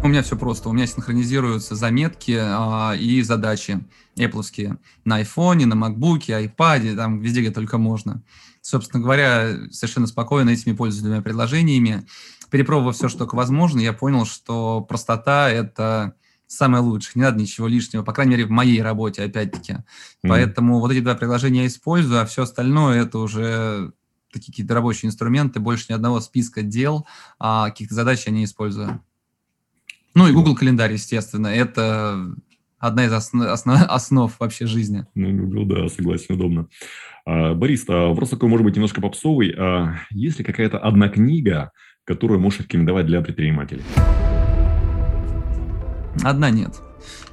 Speaker 1: У меня все просто. У меня синхронизируются заметки а, и задачи Apple на iPhone, на MacBook, iPad, там везде, где только можно. Собственно говоря, совершенно спокойно этими пользуюсь двумя предложениями перепробовав все, что только возможно, я понял, что простота – это самое лучшее. Не надо ничего лишнего, по крайней мере, в моей работе, опять-таки. Mm. Поэтому вот эти два приложения я использую, а все остальное – это уже такие какие-то рабочие инструменты, больше ни одного списка дел, а каких-то задач я не использую. Ну и Google календарь, естественно, это одна из основ, основ, основ вообще жизни.
Speaker 2: Ну, Google, да, согласен, удобно. А, Борис, а вопрос такой, может быть, немножко попсовый. А есть ли какая-то одна книга, которую можешь рекомендовать для предпринимателей?
Speaker 1: Одна нет.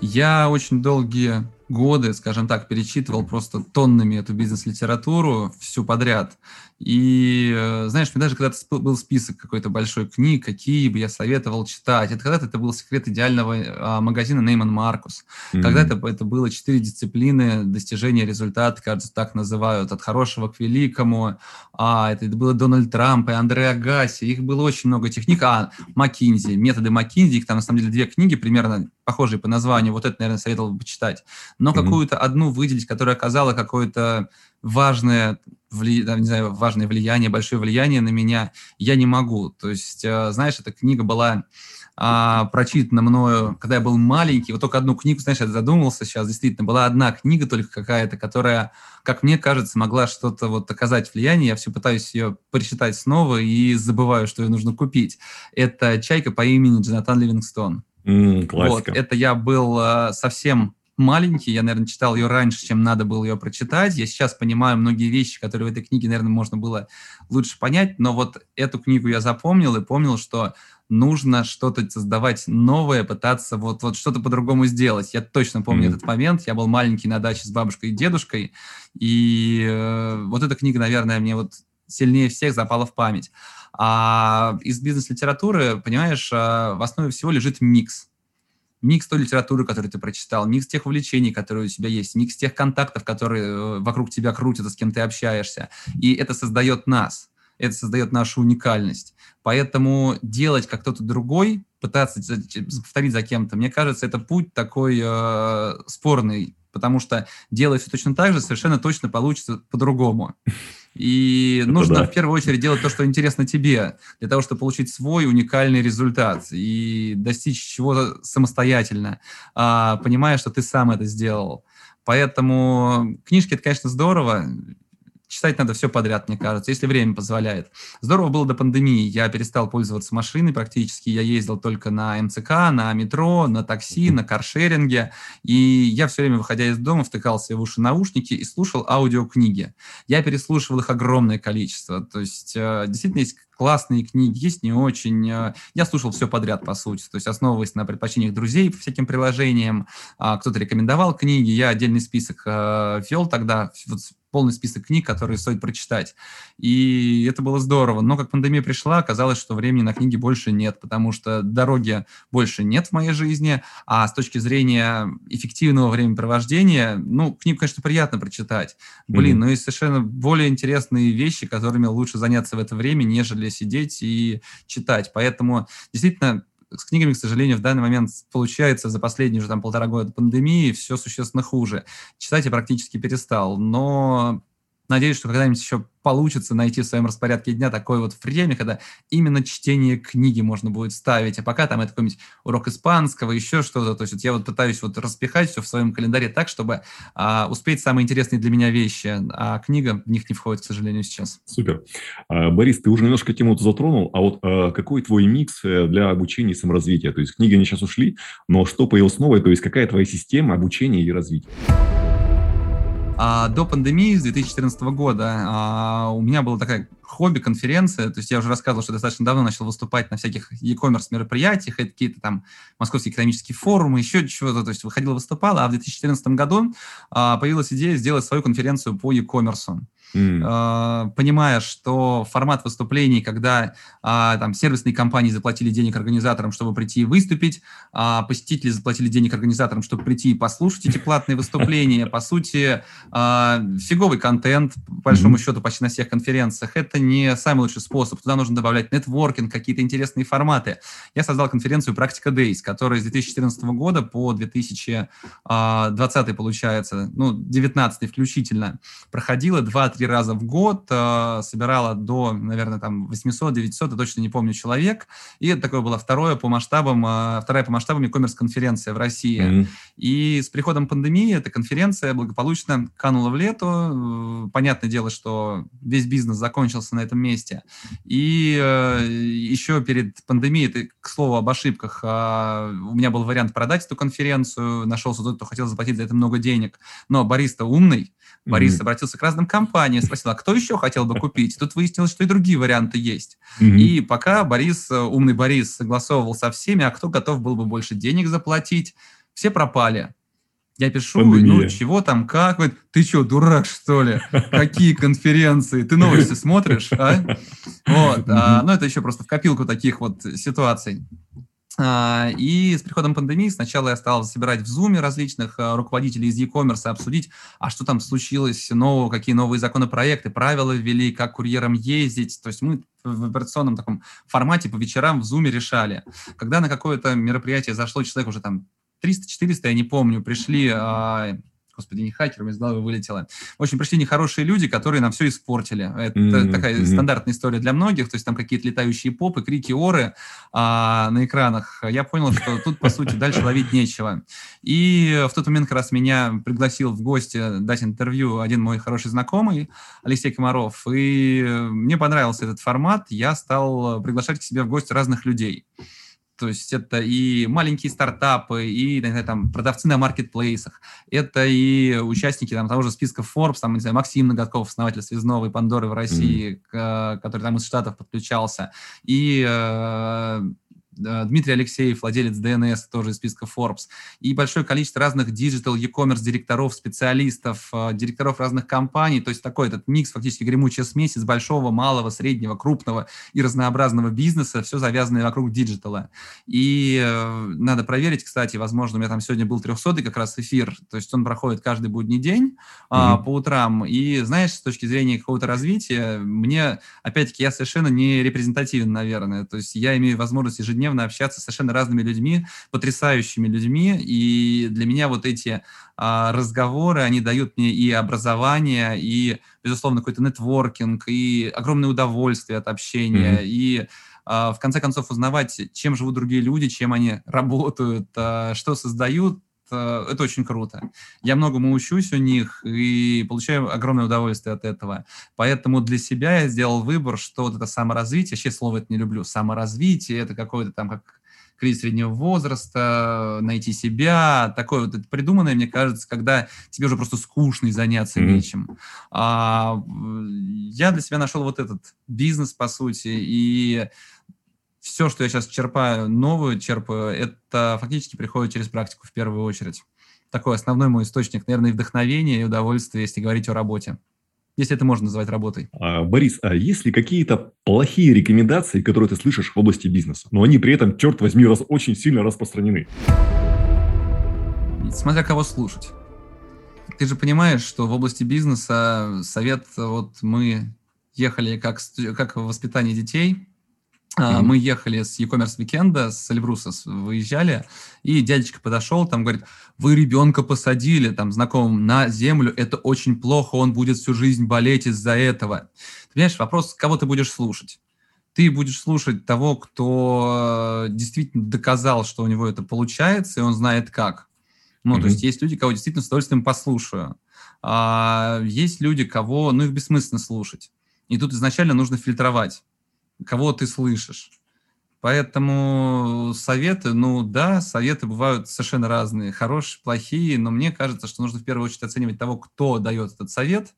Speaker 1: Я очень долгие годы, скажем так, перечитывал просто тоннами эту бизнес-литературу всю подряд. И, э, знаешь, мне даже когда-то был список какой-то большой книг, какие бы я советовал читать. Это когда-то это был секрет идеального а, магазина Нейман Маркус. Mm-hmm. Когда-то это было четыре дисциплины достижения результата, кажется, так называют, от хорошего к великому. А, это, это было Дональд Трамп и Андре Агаси. Их было очень много техник. А, Маккинзи, методы Маккинзи. Их там, на самом деле, две книги примерно похожие по названию. Вот это, наверное, советовал бы почитать. Но mm-hmm. какую-то одну выделить, которая оказала какое-то важное, вли, не знаю, важное влияние, большое влияние на меня, я не могу. То есть, э, знаешь, эта книга была а, прочитана мною, когда я был маленький. Вот только одну книгу, знаешь, я задумался сейчас, действительно, была одна книга только какая-то, которая, как мне кажется, могла что-то вот оказать влияние. Я все пытаюсь ее прочитать снова и забываю, что ее нужно купить. Это «Чайка по имени Джонатан Ливингстон».
Speaker 2: Mm, классика.
Speaker 1: Вот, это я был а, совсем маленький, я, наверное, читал ее раньше, чем надо было ее прочитать. Я сейчас понимаю многие вещи, которые в этой книге, наверное, можно было лучше понять, но вот эту книгу я запомнил и помнил, что нужно что-то создавать новое, пытаться вот, вот что-то по-другому сделать. Я точно помню mm-hmm. этот момент. Я был маленький на даче с бабушкой и дедушкой, и э, вот эта книга, наверное, мне вот сильнее всех запала в память. А из бизнес-литературы, понимаешь, э, в основе всего лежит микс микс той литературы, которую ты прочитал, микс тех увлечений, которые у тебя есть, микс тех контактов, которые э, вокруг тебя крутятся, с кем ты общаешься. И это создает нас, это создает нашу уникальность. Поэтому делать как кто-то другой, пытаться повторить за кем-то, мне кажется, это путь такой э, спорный, потому что делая все точно так же, совершенно точно получится по-другому. И Это нужно да. в первую очередь делать то, что интересно тебе, для того, чтобы получить свой уникальный результат и достичь чего-то самостоятельно, а, понимая, что ты сам это сделал. Поэтому книжки это, конечно, здорово читать надо все подряд, мне кажется, если время позволяет. Здорово было до пандемии. Я перестал пользоваться машиной практически. Я ездил только на МЦК, на метро, на такси, на каршеринге. И я все время, выходя из дома, втыкал себе в уши наушники и слушал аудиокниги. Я переслушивал их огромное количество. То есть э, действительно есть классные книги, есть не очень. Э, я слушал все подряд, по сути, то есть основываясь на предпочтениях друзей по всяким приложениям. А, кто-то рекомендовал книги, я отдельный список э, вел тогда, полный список книг, которые стоит прочитать. И это было здорово. Но как пандемия пришла, оказалось, что времени на книги больше нет, потому что дороги больше нет в моей жизни, а с точки зрения эффективного времяпровождения, ну, книгу, конечно, приятно прочитать. Блин, mm-hmm. но есть совершенно более интересные вещи, которыми лучше заняться в это время, нежели сидеть и читать. Поэтому действительно с книгами, к сожалению, в данный момент получается за последние уже там полтора года пандемии все существенно хуже. Читать я практически перестал, но Надеюсь, что когда-нибудь еще получится найти в своем распорядке дня такое вот время, когда именно чтение книги можно будет ставить, а пока там это какой-нибудь урок испанского, еще что-то. То есть я вот пытаюсь вот распихать все в своем календаре так, чтобы а, успеть самые интересные для меня вещи, а книга в них не входит, к сожалению, сейчас.
Speaker 2: Супер. А, Борис, ты уже немножко тему затронул, а вот а, какой твой микс э, для обучения и саморазвития? То есть книги они сейчас ушли, но что появилось новое? То есть какая твоя система обучения и развития?
Speaker 1: А до пандемии с 2014 года а, у меня была такая хобби-конференция, то есть я уже рассказывал, что достаточно давно начал выступать на всяких e-commerce мероприятиях, это какие-то там московские экономические форумы, еще чего-то, то есть выходил, выступал, а в 2014 году а, появилась идея сделать свою конференцию по e-commerce. Mm. понимая, что формат выступлений, когда а, там сервисные компании заплатили денег организаторам, чтобы прийти и выступить, а посетители заплатили денег организаторам, чтобы прийти и послушать эти платные выступления, по сути, фиговый контент, по большому счету, почти на всех конференциях, это не самый лучший способ. Туда нужно добавлять нетворкинг, какие-то интересные форматы. Я создал конференцию «Практика Days», которая с 2014 года по 2020, получается, ну, 19 включительно, проходила 2-3 2-3 раза в год, э, собирала до, наверное, там 800-900, я точно не помню, человек. И это такое было второе по масштабам, э, вторая по масштабам e-commerce конференция в России. Mm-hmm. И с приходом пандемии эта конференция благополучно канула в лету. Понятное дело, что весь бизнес закончился на этом месте. И э, еще перед пандемией, это, к слову, об ошибках, э, у меня был вариант продать эту конференцию, нашелся тот, кто хотел заплатить за это много денег. Но Борис-то умный, Борис mm-hmm. обратился к разным компаниям, спросил, а кто еще хотел бы купить? Тут выяснилось, что и другие варианты есть. Mm-hmm. И пока Борис, э, умный Борис, согласовывал со всеми, а кто готов был бы больше денег заплатить, все пропали. Я пишу, Пандемия. ну, чего там, как? Ты что, дурак, что ли? Какие конференции? Ты новости смотришь, а? Вот. А, ну, это еще просто в копилку таких вот ситуаций. А, и с приходом пандемии сначала я стал собирать в Zoom различных а, руководителей из e-commerce, обсудить, а что там случилось, нового, какие новые законопроекты, правила ввели, как курьерам ездить. То есть мы в операционном таком формате по вечерам в Zoom решали. Когда на какое-то мероприятие зашло человек уже там 300-400, я не помню, пришли господи, не хакером, из головы вылетело. В общем, пришли нехорошие люди, которые нам все испортили. Это mm-hmm. такая mm-hmm. стандартная история для многих, то есть там какие-то летающие попы, крики, оры а, на экранах. Я понял, что тут, по сути, дальше ловить нечего. И в тот момент как раз меня пригласил в гости дать интервью один мой хороший знакомый, Алексей Комаров, и мне понравился этот формат, я стал приглашать к себе в гости разных людей. То есть это и маленькие стартапы, и знаю, там, продавцы на маркетплейсах, это и участники там, того же списка Forbes, там, не знаю, Максим Ноготков, основатель Связного и Пандоры в России, mm-hmm. который там из Штатов подключался, и Э, Дмитрий Алексеев, владелец DNS, тоже из списка Forbes, и большое количество разных digital, e-commerce директоров, специалистов, э, директоров разных компаний, то есть такой этот микс, фактически гремучая смесь из большого, малого, среднего, крупного и разнообразного бизнеса, все завязанное вокруг диджитала. И э, надо проверить, кстати, возможно, у меня там сегодня был 300 как раз эфир, то есть он проходит каждый будний день mm-hmm. по утрам, и знаешь, с точки зрения какого-то развития, мне, опять-таки, я совершенно не репрезентативен, наверное, то есть я имею возможность ежедневно ежедневно общаться с совершенно разными людьми, потрясающими людьми, и для меня вот эти а, разговоры, они дают мне и образование, и, безусловно, какой-то нетворкинг, и огромное удовольствие от общения, mm-hmm. и а, в конце концов узнавать, чем живут другие люди, чем они работают, а, что создают, это очень круто. Я многому учусь у них и получаю огромное удовольствие от этого. Поэтому для себя я сделал выбор, что вот это саморазвитие, вообще слово это не люблю, саморазвитие, это какое-то там как кризис среднего возраста, найти себя, такое вот это придуманное, мне кажется, когда тебе уже просто скучно и заняться mm-hmm. нечем. А, я для себя нашел вот этот бизнес, по сути, и все, что я сейчас черпаю, новую черпаю, это фактически приходит через практику в первую очередь. Такой основной мой источник, наверное, вдохновения и удовольствия, если говорить о работе. Если это можно назвать работой.
Speaker 2: А, Борис, а есть ли какие-то плохие рекомендации, которые ты слышишь в области бизнеса, но они при этом, черт возьми, раз, очень сильно распространены?
Speaker 1: Смотря кого слушать. Ты же понимаешь, что в области бизнеса совет, вот мы ехали как, как в воспитании детей, Mm-hmm. Мы ехали с e-commerce weekend а, с Эльбруса выезжали, и дядечка подошел, там говорит, вы ребенка посадили, там, знакомым, на землю, это очень плохо, он будет всю жизнь болеть из-за этого. Ты понимаешь, вопрос, кого ты будешь слушать? Ты будешь слушать того, кто э, действительно доказал, что у него это получается, и он знает как. Ну, mm-hmm. то есть есть люди, кого действительно с удовольствием послушаю. А есть люди, кого, ну, их бессмысленно слушать. И тут изначально нужно фильтровать кого ты слышишь. Поэтому советы, ну да, советы бывают совершенно разные, хорошие, плохие, но мне кажется, что нужно в первую очередь оценивать того, кто дает этот совет,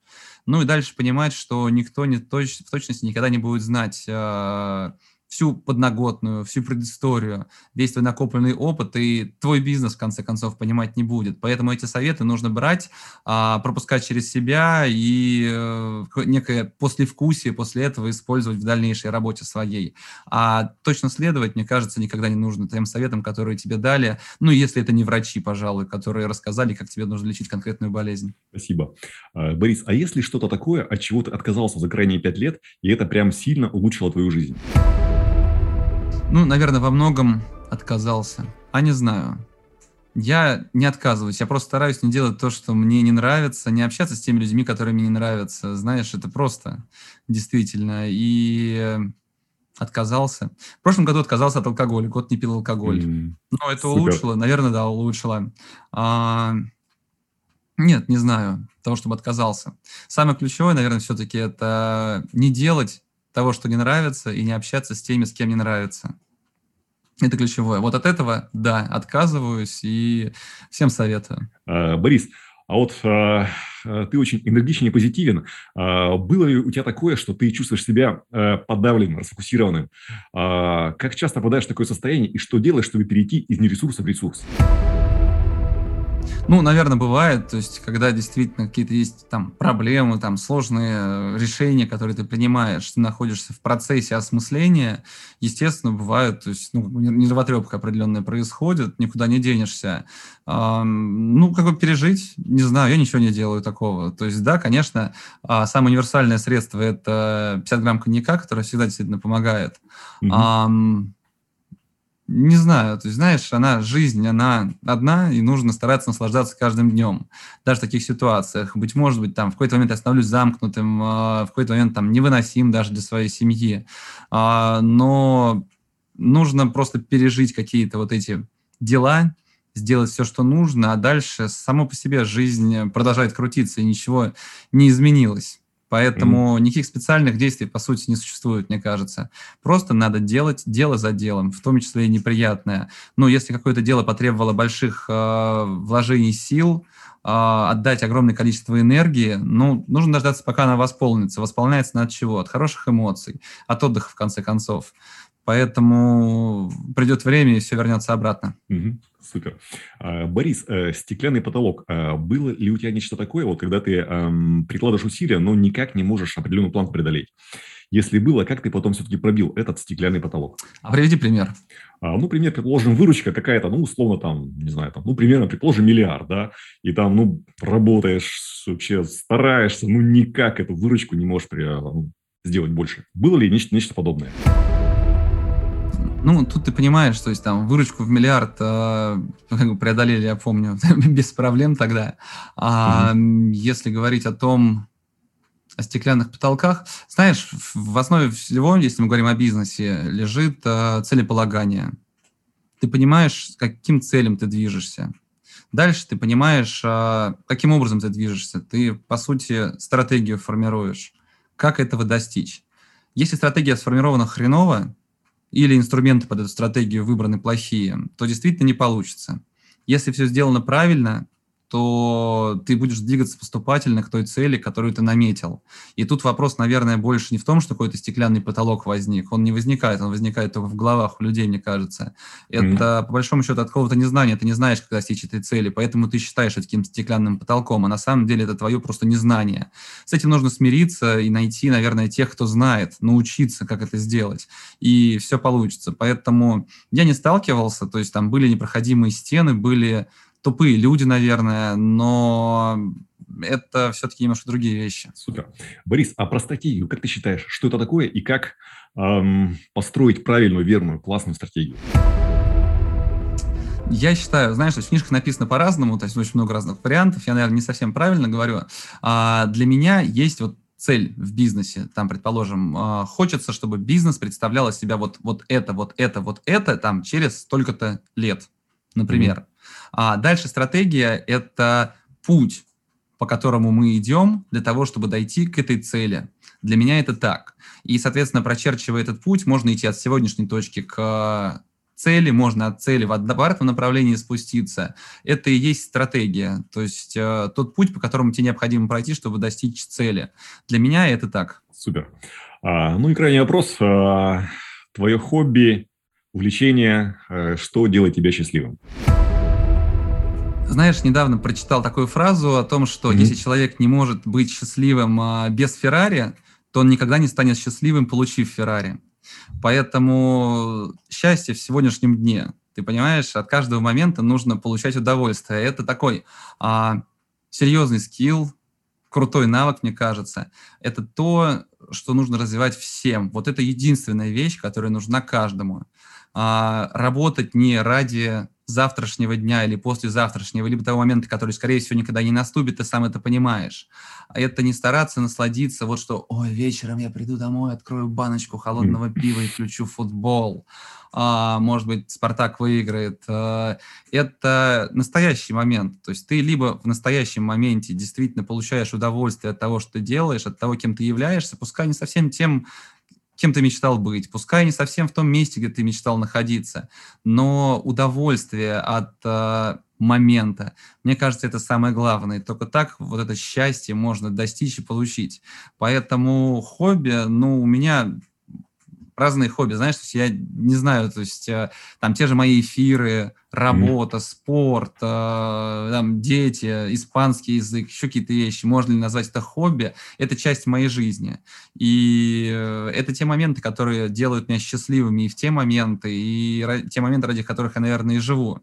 Speaker 1: ну и дальше понимать, что никто не точ, в точности никогда не будет знать, э, всю подноготную, всю предысторию, весь твой накопленный опыт, и твой бизнес, в конце концов, понимать не будет. Поэтому эти советы нужно брать, а, пропускать через себя и э, некое послевкусие после этого использовать в дальнейшей работе своей. А точно следовать, мне кажется, никогда не нужно тем советам, которые тебе дали, ну, если это не врачи, пожалуй, которые рассказали, как тебе нужно лечить конкретную болезнь.
Speaker 2: Спасибо. А, Борис, а есть ли что-то такое, от чего ты отказался за крайние пять лет, и это прям сильно улучшило твою жизнь?
Speaker 1: Ну, наверное, во многом отказался. А не знаю. Я не отказываюсь, я просто стараюсь не делать то, что мне не нравится, не общаться с теми людьми, которые мне не нравятся. Знаешь, это просто действительно. И отказался. В прошлом году отказался от алкоголя, год не пил алкоголь. Mm, Но это супер. улучшило, наверное, да, улучшило. А, нет, не знаю, того, чтобы отказался. Самое ключевое, наверное, все-таки это не делать того, что не нравится, и не общаться с теми, с кем не нравится. Это ключевое. Вот от этого, да, отказываюсь и всем советую.
Speaker 2: А, Борис, а вот а, ты очень энергичен и позитивен. А, было ли у тебя такое, что ты чувствуешь себя а, подавленным, расфокусированным? А, как часто попадаешь в такое состояние и что делаешь, чтобы перейти из нересурса в ресурс?
Speaker 1: Ну, наверное, бывает, то есть, когда действительно какие-то есть там проблемы, там сложные э, решения, которые ты принимаешь, ты находишься в процессе осмысления, естественно, бывает, то есть, ну, нервотрепка определенная происходит, никуда не денешься. ну, как бы пережить, не знаю, я ничего не делаю такого. То есть, да, конечно, а, самое универсальное средство – это 50 грамм коньяка, которое всегда действительно помогает. Mm-hmm. Не знаю, то знаешь, она, жизнь, она одна, и нужно стараться наслаждаться каждым днем, даже в таких ситуациях. Быть может быть, там, в какой-то момент я становлюсь замкнутым, а, в какой-то момент там невыносим даже для своей семьи, а, но нужно просто пережить какие-то вот эти дела, сделать все, что нужно, а дальше само по себе жизнь продолжает крутиться, и ничего не изменилось. Поэтому mm-hmm. никаких специальных действий, по сути, не существует, мне кажется. Просто надо делать дело за делом, в том числе и неприятное. Ну, если какое-то дело потребовало больших э, вложений сил, э, отдать огромное количество энергии, ну, нужно дождаться, пока она восполнится. Восполняется на от чего? От хороших эмоций, от отдыха, в конце концов. Поэтому придет время, и все вернется обратно.
Speaker 2: Угу, супер. А, Борис, э, стеклянный потолок. А, было ли у тебя нечто такое, вот когда ты эм, прикладываешь усилия, но никак не можешь определенную планку преодолеть? Если было, как ты потом все-таки пробил этот стеклянный потолок?
Speaker 1: А приведи пример.
Speaker 2: А, ну, пример, предположим, выручка какая-то, ну, условно там, не знаю, там, ну, примерно, предположим, миллиард, да, и там, ну, работаешь, вообще стараешься, ну, никак эту выручку не можешь ну, сделать больше. Было ли нечто, нечто подобное?
Speaker 1: Ну, тут ты понимаешь, то есть там выручку в миллиард э, преодолели, я помню, без проблем тогда. А mm-hmm. если говорить о том, о стеклянных потолках, знаешь, в основе всего, если мы говорим о бизнесе, лежит э, целеполагание. Ты понимаешь, с каким целям ты движешься. Дальше ты понимаешь, э, каким образом ты движешься. Ты, по сути, стратегию формируешь. Как этого достичь? Если стратегия сформирована хреново, или инструменты под эту стратегию выбраны плохие, то действительно не получится. Если все сделано правильно, то ты будешь двигаться поступательно к той цели, которую ты наметил. И тут вопрос, наверное, больше не в том, что какой-то стеклянный потолок возник. Он не возникает, он возникает только в головах у людей, мне кажется. Это, mm-hmm. по большому счету, от какого-то незнания. Ты не знаешь, как достичь этой цели, поэтому ты считаешь это таким стеклянным потолком, а на самом деле это твое просто незнание. С этим нужно смириться и найти, наверное, тех, кто знает, научиться, как это сделать. И все получится. Поэтому я не сталкивался, то есть там были непроходимые стены, были тупые люди, наверное, но это все-таки немножко другие вещи.
Speaker 2: Супер. Борис, а про стратегию, как ты считаешь, что это такое и как эм, построить правильную, верную, классную стратегию?
Speaker 1: Я считаю, знаешь, в книжках написано по-разному, то есть очень много разных вариантов, я, наверное, не совсем правильно говорю. А для меня есть вот цель в бизнесе, там, предположим, а, хочется, чтобы бизнес представлял из себя вот, вот это, вот это, вот это, там, через столько-то лет, например. Mm-hmm. А дальше стратегия – это путь, по которому мы идем для того, чтобы дойти к этой цели. Для меня это так. И, соответственно, прочерчивая этот путь, можно идти от сегодняшней точки к цели, можно от цели в обратном направлении спуститься. Это и есть стратегия, то есть э, тот путь, по которому тебе необходимо пройти, чтобы достичь цели. Для меня это так.
Speaker 2: Супер. А, ну и крайний вопрос. А, твое хобби, увлечение, а, что делает тебя счастливым?
Speaker 1: Знаешь, недавно прочитал такую фразу о том, что mm-hmm. если человек не может быть счастливым а, без Феррари, то он никогда не станет счастливым, получив Феррари. Поэтому счастье в сегодняшнем дне. Ты понимаешь, от каждого момента нужно получать удовольствие. Это такой а, серьезный скилл, крутой навык, мне кажется. Это то, что нужно развивать всем. Вот это единственная вещь, которая нужна каждому. А, работать не ради завтрашнего дня или послезавтрашнего, либо того момента, который, скорее всего, никогда не наступит, ты сам это понимаешь. А это не стараться насладиться, вот что, ой, вечером я приду домой, открою баночку холодного пива и включу футбол. А, может быть, Спартак выиграет. А, это настоящий момент. То есть ты либо в настоящем моменте действительно получаешь удовольствие от того, что ты делаешь, от того, кем ты являешься, пускай не совсем тем, кем ты мечтал быть, пускай не совсем в том месте, где ты мечтал находиться, но удовольствие от э, момента, мне кажется, это самое главное. Только так вот это счастье можно достичь и получить. Поэтому хобби, ну, у меня разные хобби, знаешь, то есть я не знаю, то есть э, там те же мои эфиры, работа, mm-hmm. спорт, э, там дети, испанский язык, еще какие-то вещи, можно ли назвать это хобби, это часть моей жизни. И э, это те моменты, которые делают меня счастливыми и в те моменты, и те моменты, ради которых я, наверное, и живу.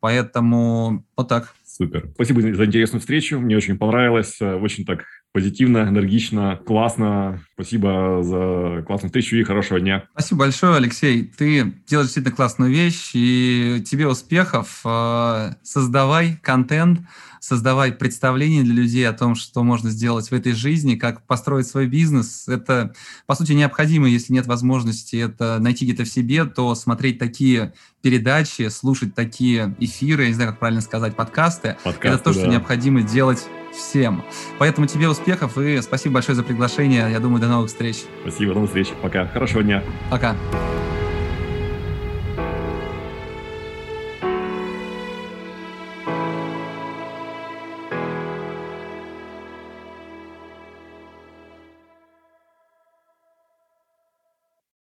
Speaker 1: Поэтому вот так.
Speaker 2: Супер. Спасибо за интересную встречу. Мне очень понравилось. Очень так позитивно, энергично, классно. Спасибо за классную встречу и хорошего дня.
Speaker 1: Спасибо большое, Алексей. Ты делаешь действительно классную вещь, и тебе успехов. Э, создавай контент, создавай представление для людей о том, что можно сделать в этой жизни, как построить свой бизнес. Это, по сути, необходимо, если нет возможности это найти где-то в себе, то смотреть такие передачи, слушать такие эфиры, я не знаю, как правильно сказать, подкасты. подкасты это то, да. что необходимо делать всем. Поэтому тебе успехов и спасибо большое за приглашение. Я думаю, до новых встреч.
Speaker 2: Спасибо, до новых встреч. Пока. Хорошего дня.
Speaker 1: Пока.